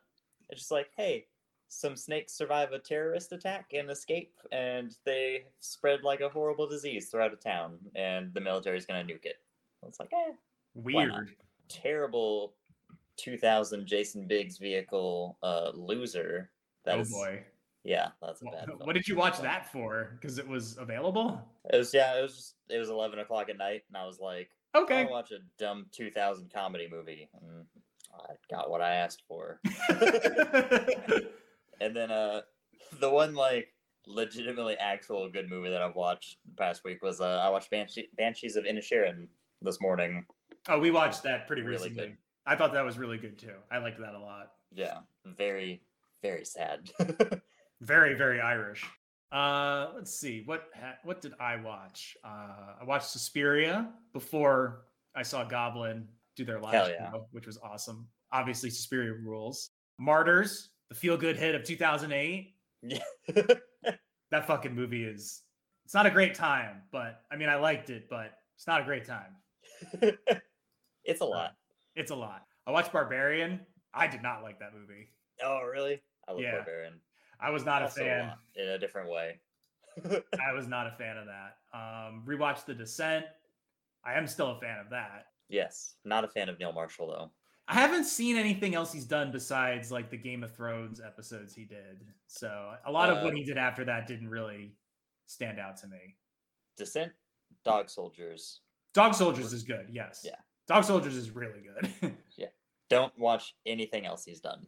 it's just like, hey, some snakes survive a terrorist attack and escape, and they spread like a horrible disease throughout a town, and the military's gonna nuke it. It's like, eh, weird. terrible 2000 Jason Biggs vehicle, uh, loser. That oh is- boy. yeah, that's a bad. What did you watch that for? Because it was available. It was yeah, it was just it was 11 o'clock at night, and I was like, Okay. I'll watch a dumb 2000 comedy movie. And I got what I asked for. And then uh the one like legitimately actual good movie that I've watched the past week was uh I watched Banshee- Banshees of Inisherin this morning. oh, we watched that pretty Really recently. good. I thought that was really good too. I liked that a lot. Yeah, very very sad. Very, very Irish. Uh, let's see. What ha- what did I watch? Uh, I watched Suspiria before I saw Goblin do their live yeah. show, which was awesome. Obviously, Suspiria rules. Martyrs, the feel good hit of 2008. yeah. That fucking movie is. It's not a great time, but I mean, I liked it, but it's not a great time. it's a lot. It's a lot. I watched Barbarian. I did not like that movie. Oh, really? I love Yeah. Barbarian. I was not a fan. lot, in a different way. I was not a fan of that. Um, rewatched The Descent. I am still a fan of that. yes, not a fan of Neil Marshall though. I haven't seen anything else he's done besides like the Game of Thrones episodes he did. So a lot of what Uh, he did after that didn't really stand out to me. Descent, Dog Soldiers. Dog Soldiers is good, yes. Yeah. Dog Soldiers is really good. Yeah. Don't watch anything else he's done.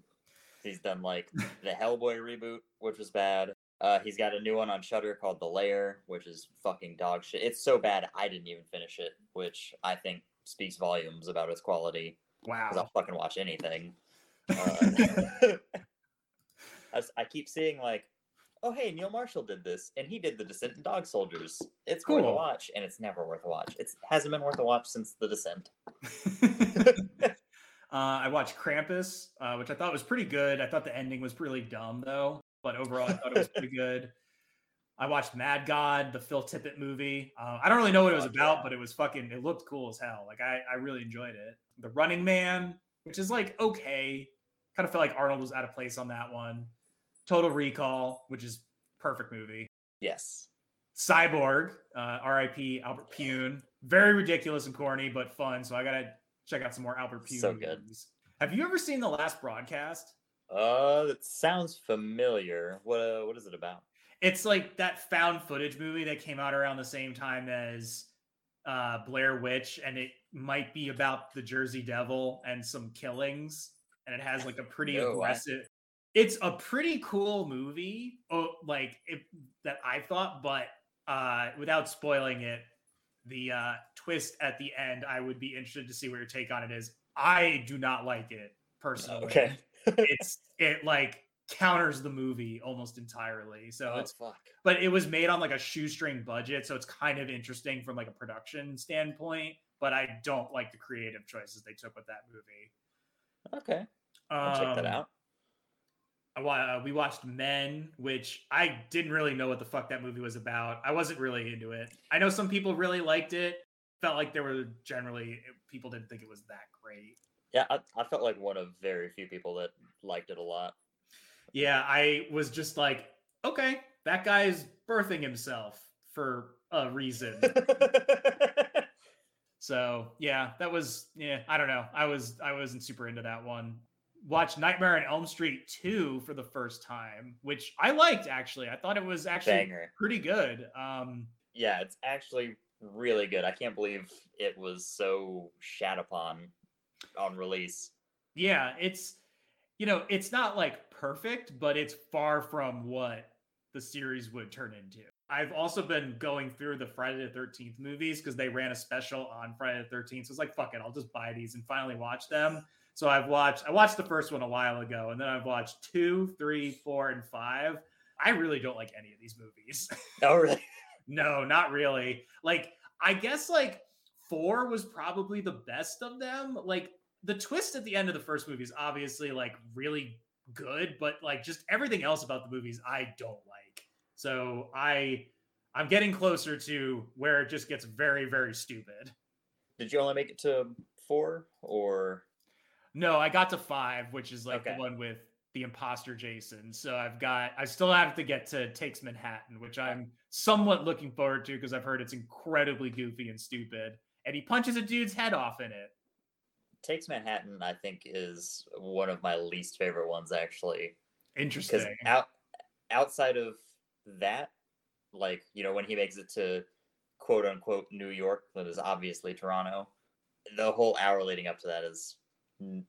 He's done like the Hellboy reboot, which was bad. Uh, he's got a new one on Shudder called The Lair, which is fucking dog shit. It's so bad I didn't even finish it, which I think speaks volumes about its quality. Because I'll fucking watch anything. Uh, I, s- I keep seeing like, oh hey, Neil Marshall did this, and he did the Descent and Dog Soldiers. It's worth a watch, and it's never worth a watch. It hasn't been worth a watch since the Descent. uh, I watched Krampus, uh, which I thought was pretty good. I thought the ending was really dumb though, but overall I thought it was pretty good. I watched Mad God, the Phil Tippett movie. Uh, I don't really know what it was about, but it was fucking. It looked cool as hell. Like I, I really enjoyed it. The Running Man, which is like okay, kind of felt like Arnold was out of place on that one. Total Recall, which is perfect movie. Yes. Cyborg, uh, R.I.P. Albert Pyun. Very ridiculous and corny, but fun. So I gotta check out some more Albert Pyun. So good. movies. Have you ever seen the last broadcast? Uh, that sounds familiar. What uh, what is it about? It's like that found footage movie that came out around the same time as uh, Blair Witch, and it might be about the Jersey Devil and some killings, and it has like a pretty No, I- aggressive. It's a pretty cool movie, oh, like it, that I thought, but uh, without spoiling it, the uh, twist at the end, I would be interested to see what your take on it is. I do not like it personally. Okay. it's it like counters the movie almost entirely. So oh, it's fuck. but it was made on like a shoestring budget, so it's kind of interesting from like a production standpoint. But I don't like the creative choices they took with that movie. Okay, I'll check that Um, out. Uh, we watched Men, which I didn't really know what the fuck that movie was about. I wasn't really into it. I know some people really liked it. Felt like there were generally people didn't think it was that great. Yeah, I, I felt like one of very few people that liked it a lot. Yeah, I was just like, okay, that guy's birthing himself for a reason. So yeah, that was yeah. I don't know. I was I wasn't super into that one. Watched Nightmare on Elm Street two for the first time, which I liked actually. I thought it was actually Banger. pretty good. Um, Yeah, it's actually really good. I can't believe it was so shat upon on release. yeah, it's you know it's not like perfect, but it's far from what the series would turn into. I've also been going through the Friday the Thirteenth movies because they ran a special on Friday the Thirteenth. So it's like, fuck it, I'll just buy these and finally watch them. So I've watched I watched the first one a while ago, and then I've watched two, three, four, and five. I really don't like any of these movies. Oh, really? no, not really. Like, I guess like four was probably the best of them. Like the twist at the end of the first movie is obviously like really good, but like just everything else about the movies I don't like. So I I'm getting closer to where it just gets very, very stupid. Did you only make it to four or? No, I got to five, which is like Okay. the one with the imposter Jason. So I've got, I still have to get to Takes Manhattan, which I'm somewhat looking forward to because I've heard it's incredibly goofy and stupid. And he punches a dude's head off in it. Takes Manhattan, I think, is one of my least favorite ones actually. Interesting. Because out outside of that, like you know, when he makes it to quote unquote New York, that is obviously Toronto. The whole hour leading up to that is Mm,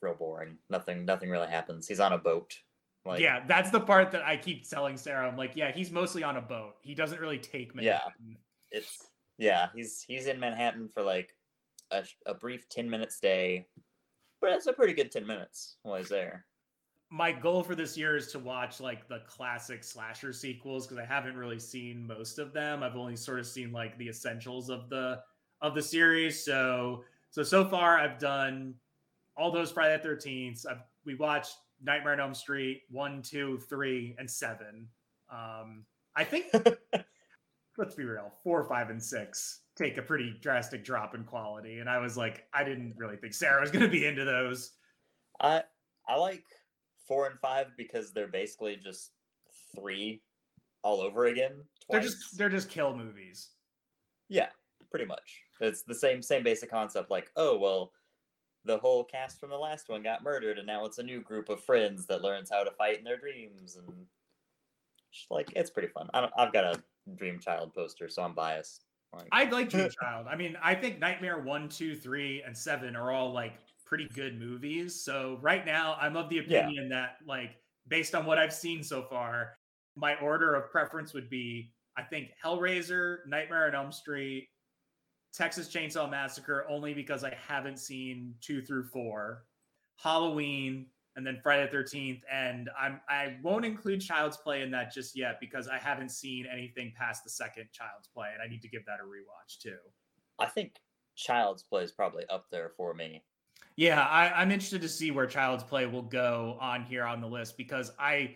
real boring. Nothing, nothing really happens. He's on a boat. Like, yeah, that's the part that I keep telling Sarah. I'm like, yeah, he's mostly on a boat. He doesn't really take Manhattan. Yeah. It's yeah. He's he's in Manhattan for like a, a brief ten minute stay, but it's a pretty good ten minutes while he's there. my goal for this year is to watch like the classic slasher sequels because I haven't really seen most of them. I've only sort of seen like the essentials of the of the series. So so so far I've done all those Friday the Thirteenth. I've we watched Nightmare on Elm Street one, two, three, and seven. Um, I think let's be real, four, five, and six take a pretty drastic drop in quality. And I was like, I didn't really think Sarah was going to be into those. I I like four and five because they're basically just three all over again. They're just they're just kill movies. yeah, pretty much. It's the same same basic concept. Like, oh well, the whole cast from the last one got murdered, and now it's a new group of friends that learns how to fight in their dreams, and like it's pretty fun. I don't, I've got a Dream Child poster, so I'm biased. Like, I like Dream Child. I mean, I think Nightmare one, two, three, and seven are all like pretty good movies. So right now, I'm of the Yeah. opinion that like based on what I've seen so far, my order of preference would be I think Hellraiser, Nightmare on Elm Street, Texas Chainsaw Massacre, only because I haven't seen two through four, Halloween, and then Friday the Thirteenth. And I'm I won't include Child's Play in that just yet because I haven't seen anything past the second Child's Play, and I need to give that a rewatch too. I think Child's Play is probably up there for me. Yeah, I, I'm interested to see where Child's Play will go on here on the list because I,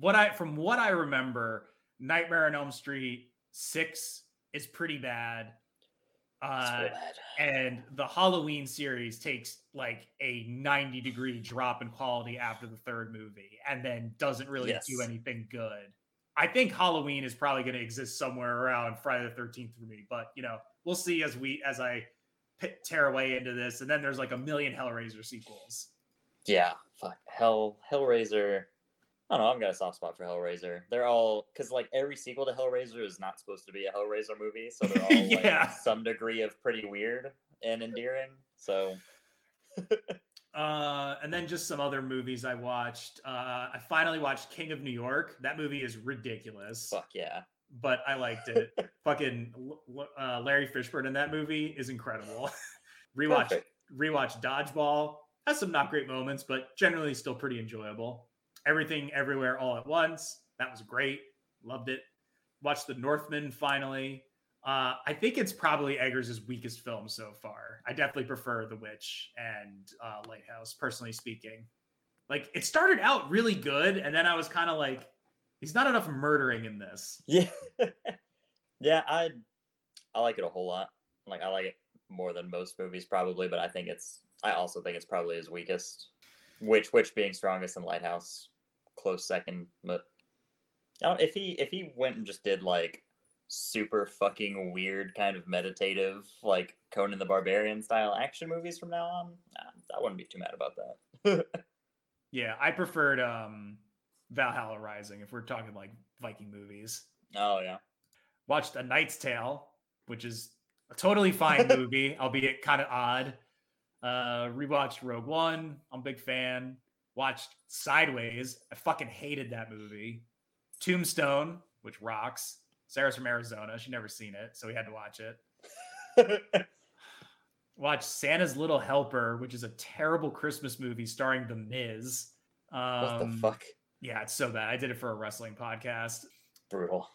what I from what I remember, Nightmare on Elm Street six is pretty bad, uh, and the Halloween series takes like a 90 degree drop in quality after the third movie, and then doesn't really do anything good. I think Halloween is probably going to exist somewhere around Friday the 13th for me, but you know, we'll see as we as I pit, tear away into this, and then there's like a million Hellraiser sequels. Yeah, fuck. Hell, Hellraiser. I don't know. I've got a soft spot for Hellraiser. They're all because like every sequel to Hellraiser is not supposed to be a Hellraiser movie, so they're all Yeah. like some degree of pretty weird and endearing. So Uh, and then just some other movies I watched. Uh, I finally watched King of New York. That movie is ridiculous, fuck yeah. but I liked it. Fucking uh, Larry Fishburne in that movie is incredible. rewatch Perfect. rewatch Dodgeball has some not great moments, but generally still pretty enjoyable. Everything Everywhere All at Once that was great. Loved it. Watched The Northman finally. Uh, I think it's probably Eggers' weakest film so far. I definitely prefer The Witch and uh, Lighthouse, personally speaking. Like it started out really good, and then I was kind of like, "He's not enough murdering in this." Yeah. yeah, I I like it a whole lot. Like I like it more than most movies probably, but I think it's I also think it's probably his weakest. Which which being strongest in Lighthouse, close second. But I don't, if he if he went and just did like super fucking weird kind of meditative like Conan the Barbarian style action movies from now on, I wouldn't be too mad about that. Yeah, I preferred um, Valhalla Rising if we're talking like Viking movies. oh yeah. Watched A Knight's Tale, which is a totally fine movie, albeit kind of odd. Uh, rewatched Rogue One. I'm a big fan. Watched Sideways. I fucking hated that movie. Tombstone, which rocks. Sarah's from Arizona. She never seen it, so we had to watch it. Watched Santa's Little Helper, which is a terrible Christmas movie starring The Miz. Um, what the fuck? Yeah, it's so bad. I did it for a wrestling podcast. Brutal.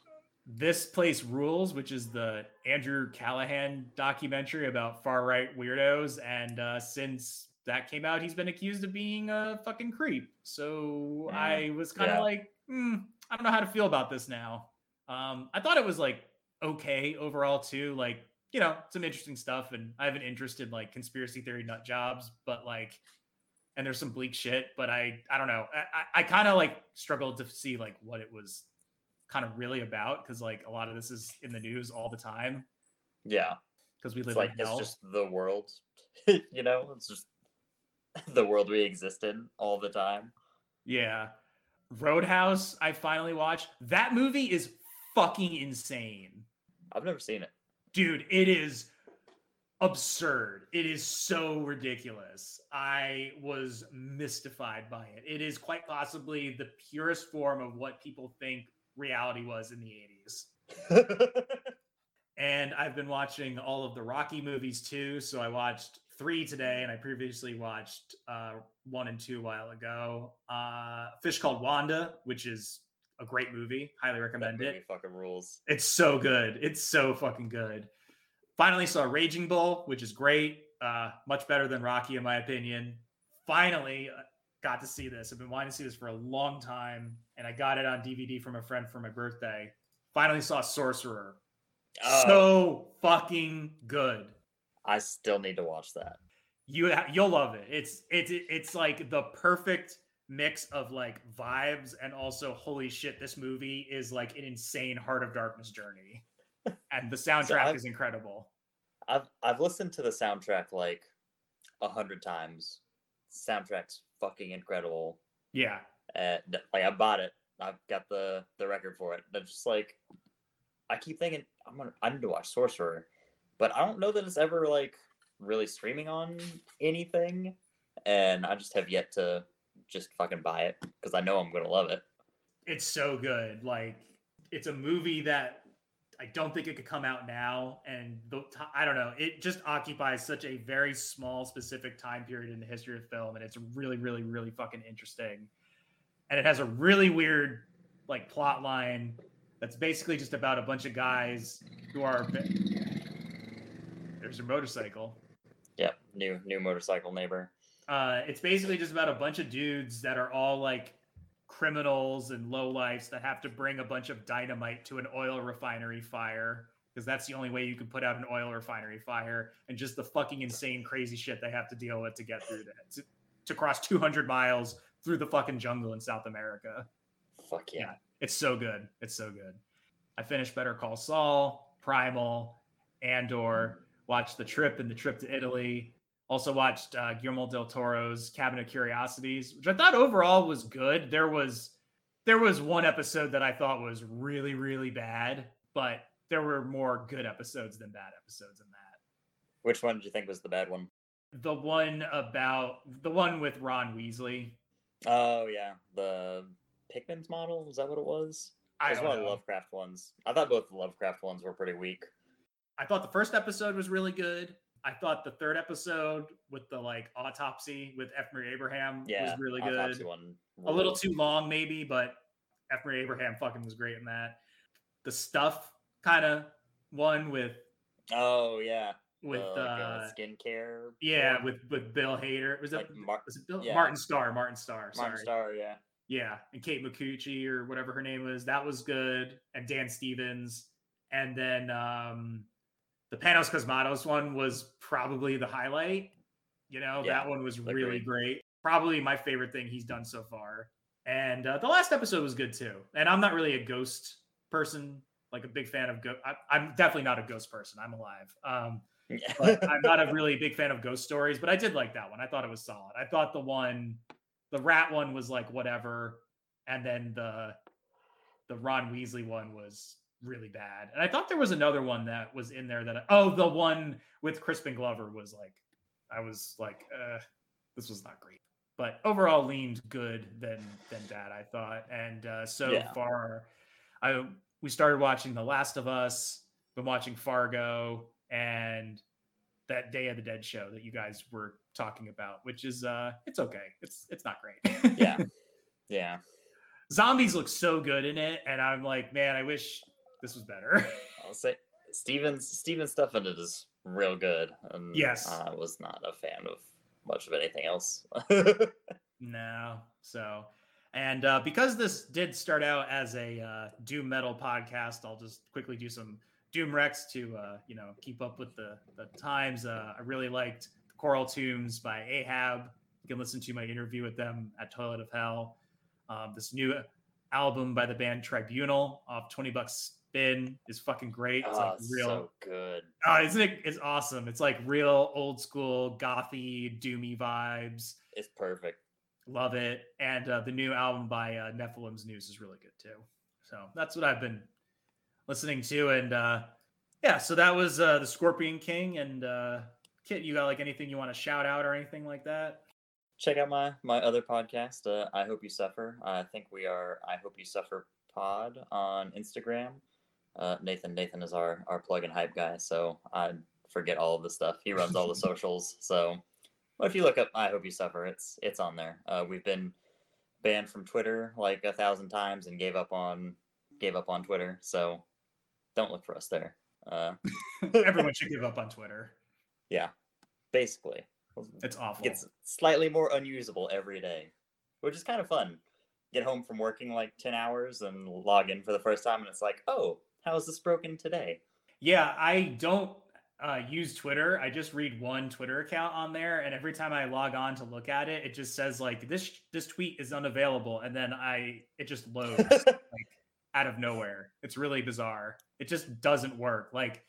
This Place Rules, which is the Andrew Callaghan documentary about far right weirdos. And uh, since that came out, he's been accused of being a fucking creep. So Mm, I was kind of yeah. like, hmm, I don't know how to feel about this now. Um, I thought it was like okay overall, too. Like, you know, some interesting stuff. And I have an interest in like conspiracy theory nut jobs, but like, and there's some bleak shit, but I, I don't know. I, I, I kind of like struggled to see like what it was kind of really about because like a lot of this is in the news all the time Yeah. because we It's live like in it's just the world, you know. It's just the world we exist in all the time. Yeah. Roadhouse, I finally watched. That movie is fucking insane. I've never seen it. Dude, it is absurd. It is so ridiculous. I was mystified by it. It is quite possibly the purest form of what people think reality was in the 80s. And I've been watching all of the Rocky movies too. So I watched three today, and I previously watched uh, one and two a while ago. Uh, Fish Called Wanda, which is a great movie. Highly recommend it. fucking rules. It's so good. It's so fucking good. Finally saw Raging Bull, which is great. Uh, much better than Rocky, in my opinion. Finally uh, got to see this. I've been wanting to see this for a long time, and I got it on DVD from a friend for my birthday. Finally saw Sorcerer. Oh, So fucking good. I still need to watch that. You ha- you'll love it. It's it's it's like the perfect mix of like vibes and also holy shit, this movie is like an insane Heart of Darkness journey, and the soundtrack I've- is incredible. I've I've listened to the soundtrack like a hundred times. Soundtrack's fucking incredible. Yeah, uh, And like I bought it. I've got the the record for it. It's just like I keep thinking I'm gonna I need to watch Sorcerer, but I don't know that it's ever like really streaming on anything. And I just have yet to just fucking buy it because I know I'm gonna love it. it's so good. Like it's a movie that I don't think it could come out now, and the I don't know. It just occupies such a very small, specific time period in the history of film, and it's really, really, really fucking interesting. And it has a really weird like plot line that's basically just about a bunch of guys who are. There's a motorcycle. Yep, new new motorcycle neighbor. Uh, it's basically just about a bunch of dudes that are all like criminals and lowlifes that have to bring a bunch of dynamite to an oil refinery fire because that's the only way you can put out an oil refinery fire and just the fucking insane crazy shit they have to deal with to get through that to, to cross 200 miles through the fucking jungle in South America. Fuck yeah. It's so good. It's so good. I finished Better Call Saul, Primal, Andor, watched The Trip and The Trip to Italy. Also watched uh, Guillermo del Toro's Cabinet of Curiosities, which I thought overall was good. There was there was one episode that I thought was really really bad, but there were more good episodes than bad episodes in that. Which one did you think was the bad one? The one about the one with Ron Weasley. Oh yeah, the Pickman's Model. is that what it was? I was one of the. Lovecraft ones. I thought both the Lovecraft ones were pretty weak. I thought the first episode was really good. I thought the third episode with the like autopsy with F. Murray Abraham Yeah, was really autopsy good. One A little too long, maybe, but F. Murray Abraham fucking was great in that. The stuff kind of one with Oh yeah, with uh, uh, skincare. yeah one. with with Bill Hader. Was it like Mar- was it Bill yeah. Martin Starr? Martin Starr. Sorry. Martin Starr. Yeah, Yeah, and Kate Micucci or whatever her name was, that was good. And Dan Stevens, and then um, the Panos Cosmatos one was probably the highlight. You know, Yeah, that one was really agreed. great. Probably my favorite thing he's done so far. And uh, the last episode was good too. And I'm not really a ghost person, like a big fan of ghost. I'm definitely not a ghost person. I'm alive. Um, but I'm not a really big fan of ghost stories, but I did like that one. I thought it was solid. I thought the one, the rat one was like whatever, and then the the Ron Weasley one was really bad. And I thought there was another one that was in there that I, oh, the one with Crispin Glover was like I was like, uh, this was not great. But overall leaned good than than bad, I thought. And uh, so Yeah. far I we started watching The Last of Us, been watching Fargo, and that Day of the Dead show that you guys were talking about, which is uh it's okay. It's it's not great. yeah, yeah. Zombies look so good in it, and I'm like, man, I wish this was better. I'll say Steven's Steven stuff in it is real good. And Yes. I was not a fan of much of anything else. no. So and uh, because this did start out as a uh, doom metal podcast, I'll just quickly do some doom recs to uh, you know keep up with the the times. Uh, I really liked the Coral Tombs by Ahab. You can listen to my interview with them at Toilet ov Hell. Um, this new album by the band Tribunal off Twenty Bucks Spin is fucking great. It's oh, real. so good. Oh, isn't it? It's awesome. It's like real old school gothy, doomy vibes. It's perfect. Love it. And uh, the new album by uh, Nephilim's Noose is really good too. So that's what I've been listening to. And uh, yeah, so that was uh, the Scorpion King. And uh, Kit, you got like anything you want to shout out or anything like that? Check out my my other podcast. Uh, I hope you suffer. I think we are. I hope you suffer pod on Instagram. Uh, Nathan Nathan is our our plug and hype guy. So I forget all of the stuff. He runs all the socials. So well, if you look up I Hope You Suffer, it's it's on there. Uh, we've been banned from Twitter like a thousand times and gave up on gave up on Twitter. So don't look for us there. Uh, Everyone should give up on Twitter. yeah, basically. It's awful. gets slightly more unusable every day, which is kind of fun. Get home from working like 10 hours and log in for the first time, and it's like, oh, how is this broken today? Yeah, I don't uh, use Twitter. I just read one Twitter account on there, and every time I log on to look at it, it just says like this this tweet is unavailable, and then I it just loads like out of nowhere. It's really bizarre. It just doesn't work. Like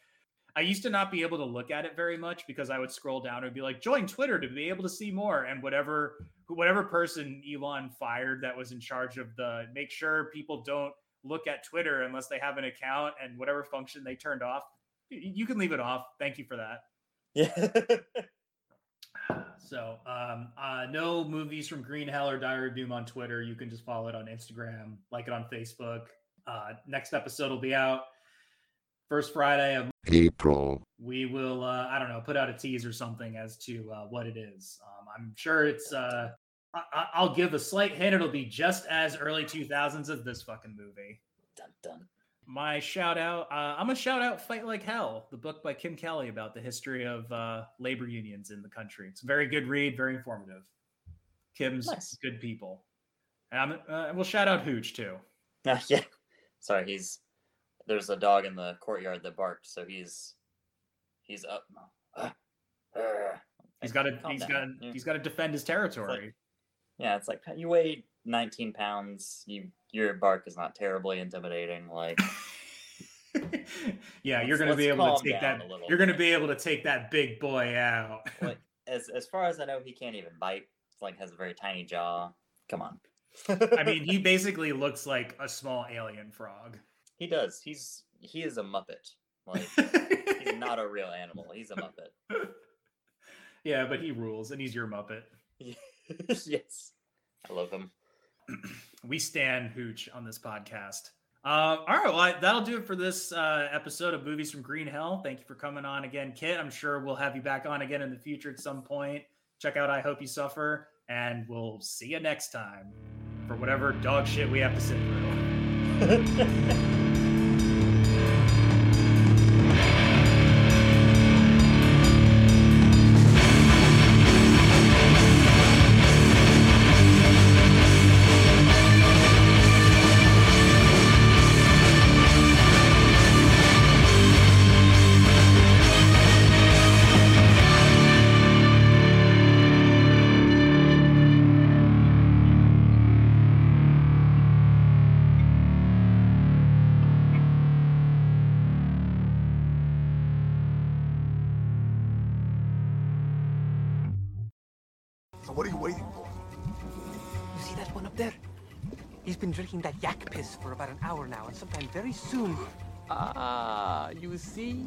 I used to not be able to look at it very much because I would scroll down and be like, join Twitter to be able to see more. And whatever whatever person Elon fired that was in charge of the make sure people don't look at Twitter unless they have an account and whatever function they turned off, you can leave it off. Thank you for that. Yeah. So, um, uh, no movies from Green Hell or Diary of Doom on Twitter. You can just follow it on Instagram, like it on Facebook. Uh, next episode will be out first Friday of April. we will uh, i don't know put out a tease or something as to uh, what it is um, i'm sure it's uh, I- I- i'll give a slight hint it'll be just as early 2000s as this fucking movie dun, dun. my shout out uh, i'm gonna shout out fight like hell the book by kim kelly about the history of uh, labor unions in the country it's a very good read very informative kim's Nice. good people and I'm, uh, we'll shout out hooch too Ah, yeah. Sorry, he's there's a dog in the courtyard that barked, so he's he's up. Ah. he's got to he's got he's got to defend his territory Yeah, it's like you weigh 19 pounds. You your bark is not terribly intimidating. Like yeah, you're going to be able to take that. You're going to be able to take that big boy out. like as as far as I know, he can't even bite. It's like has a very tiny jaw. Come on. I mean, he basically looks like a small alien frog. he does. He's he is a muppet. Like he's not a real animal. He's a muppet. yeah, but he rules, and he's your Muppet. yes, I love them. We stand Hooch on this podcast. Uh, all right, well, I- that'll do it for this uh, episode of Movies from Green Hell. Thank you for coming on again, Kit. I'm sure we'll have you back on again in the future at some point. Check out I Hope You Suffer, and we'll see you next time for whatever dog shit we have to sit through. about an hour now, and sometime very soon. Ah, you see?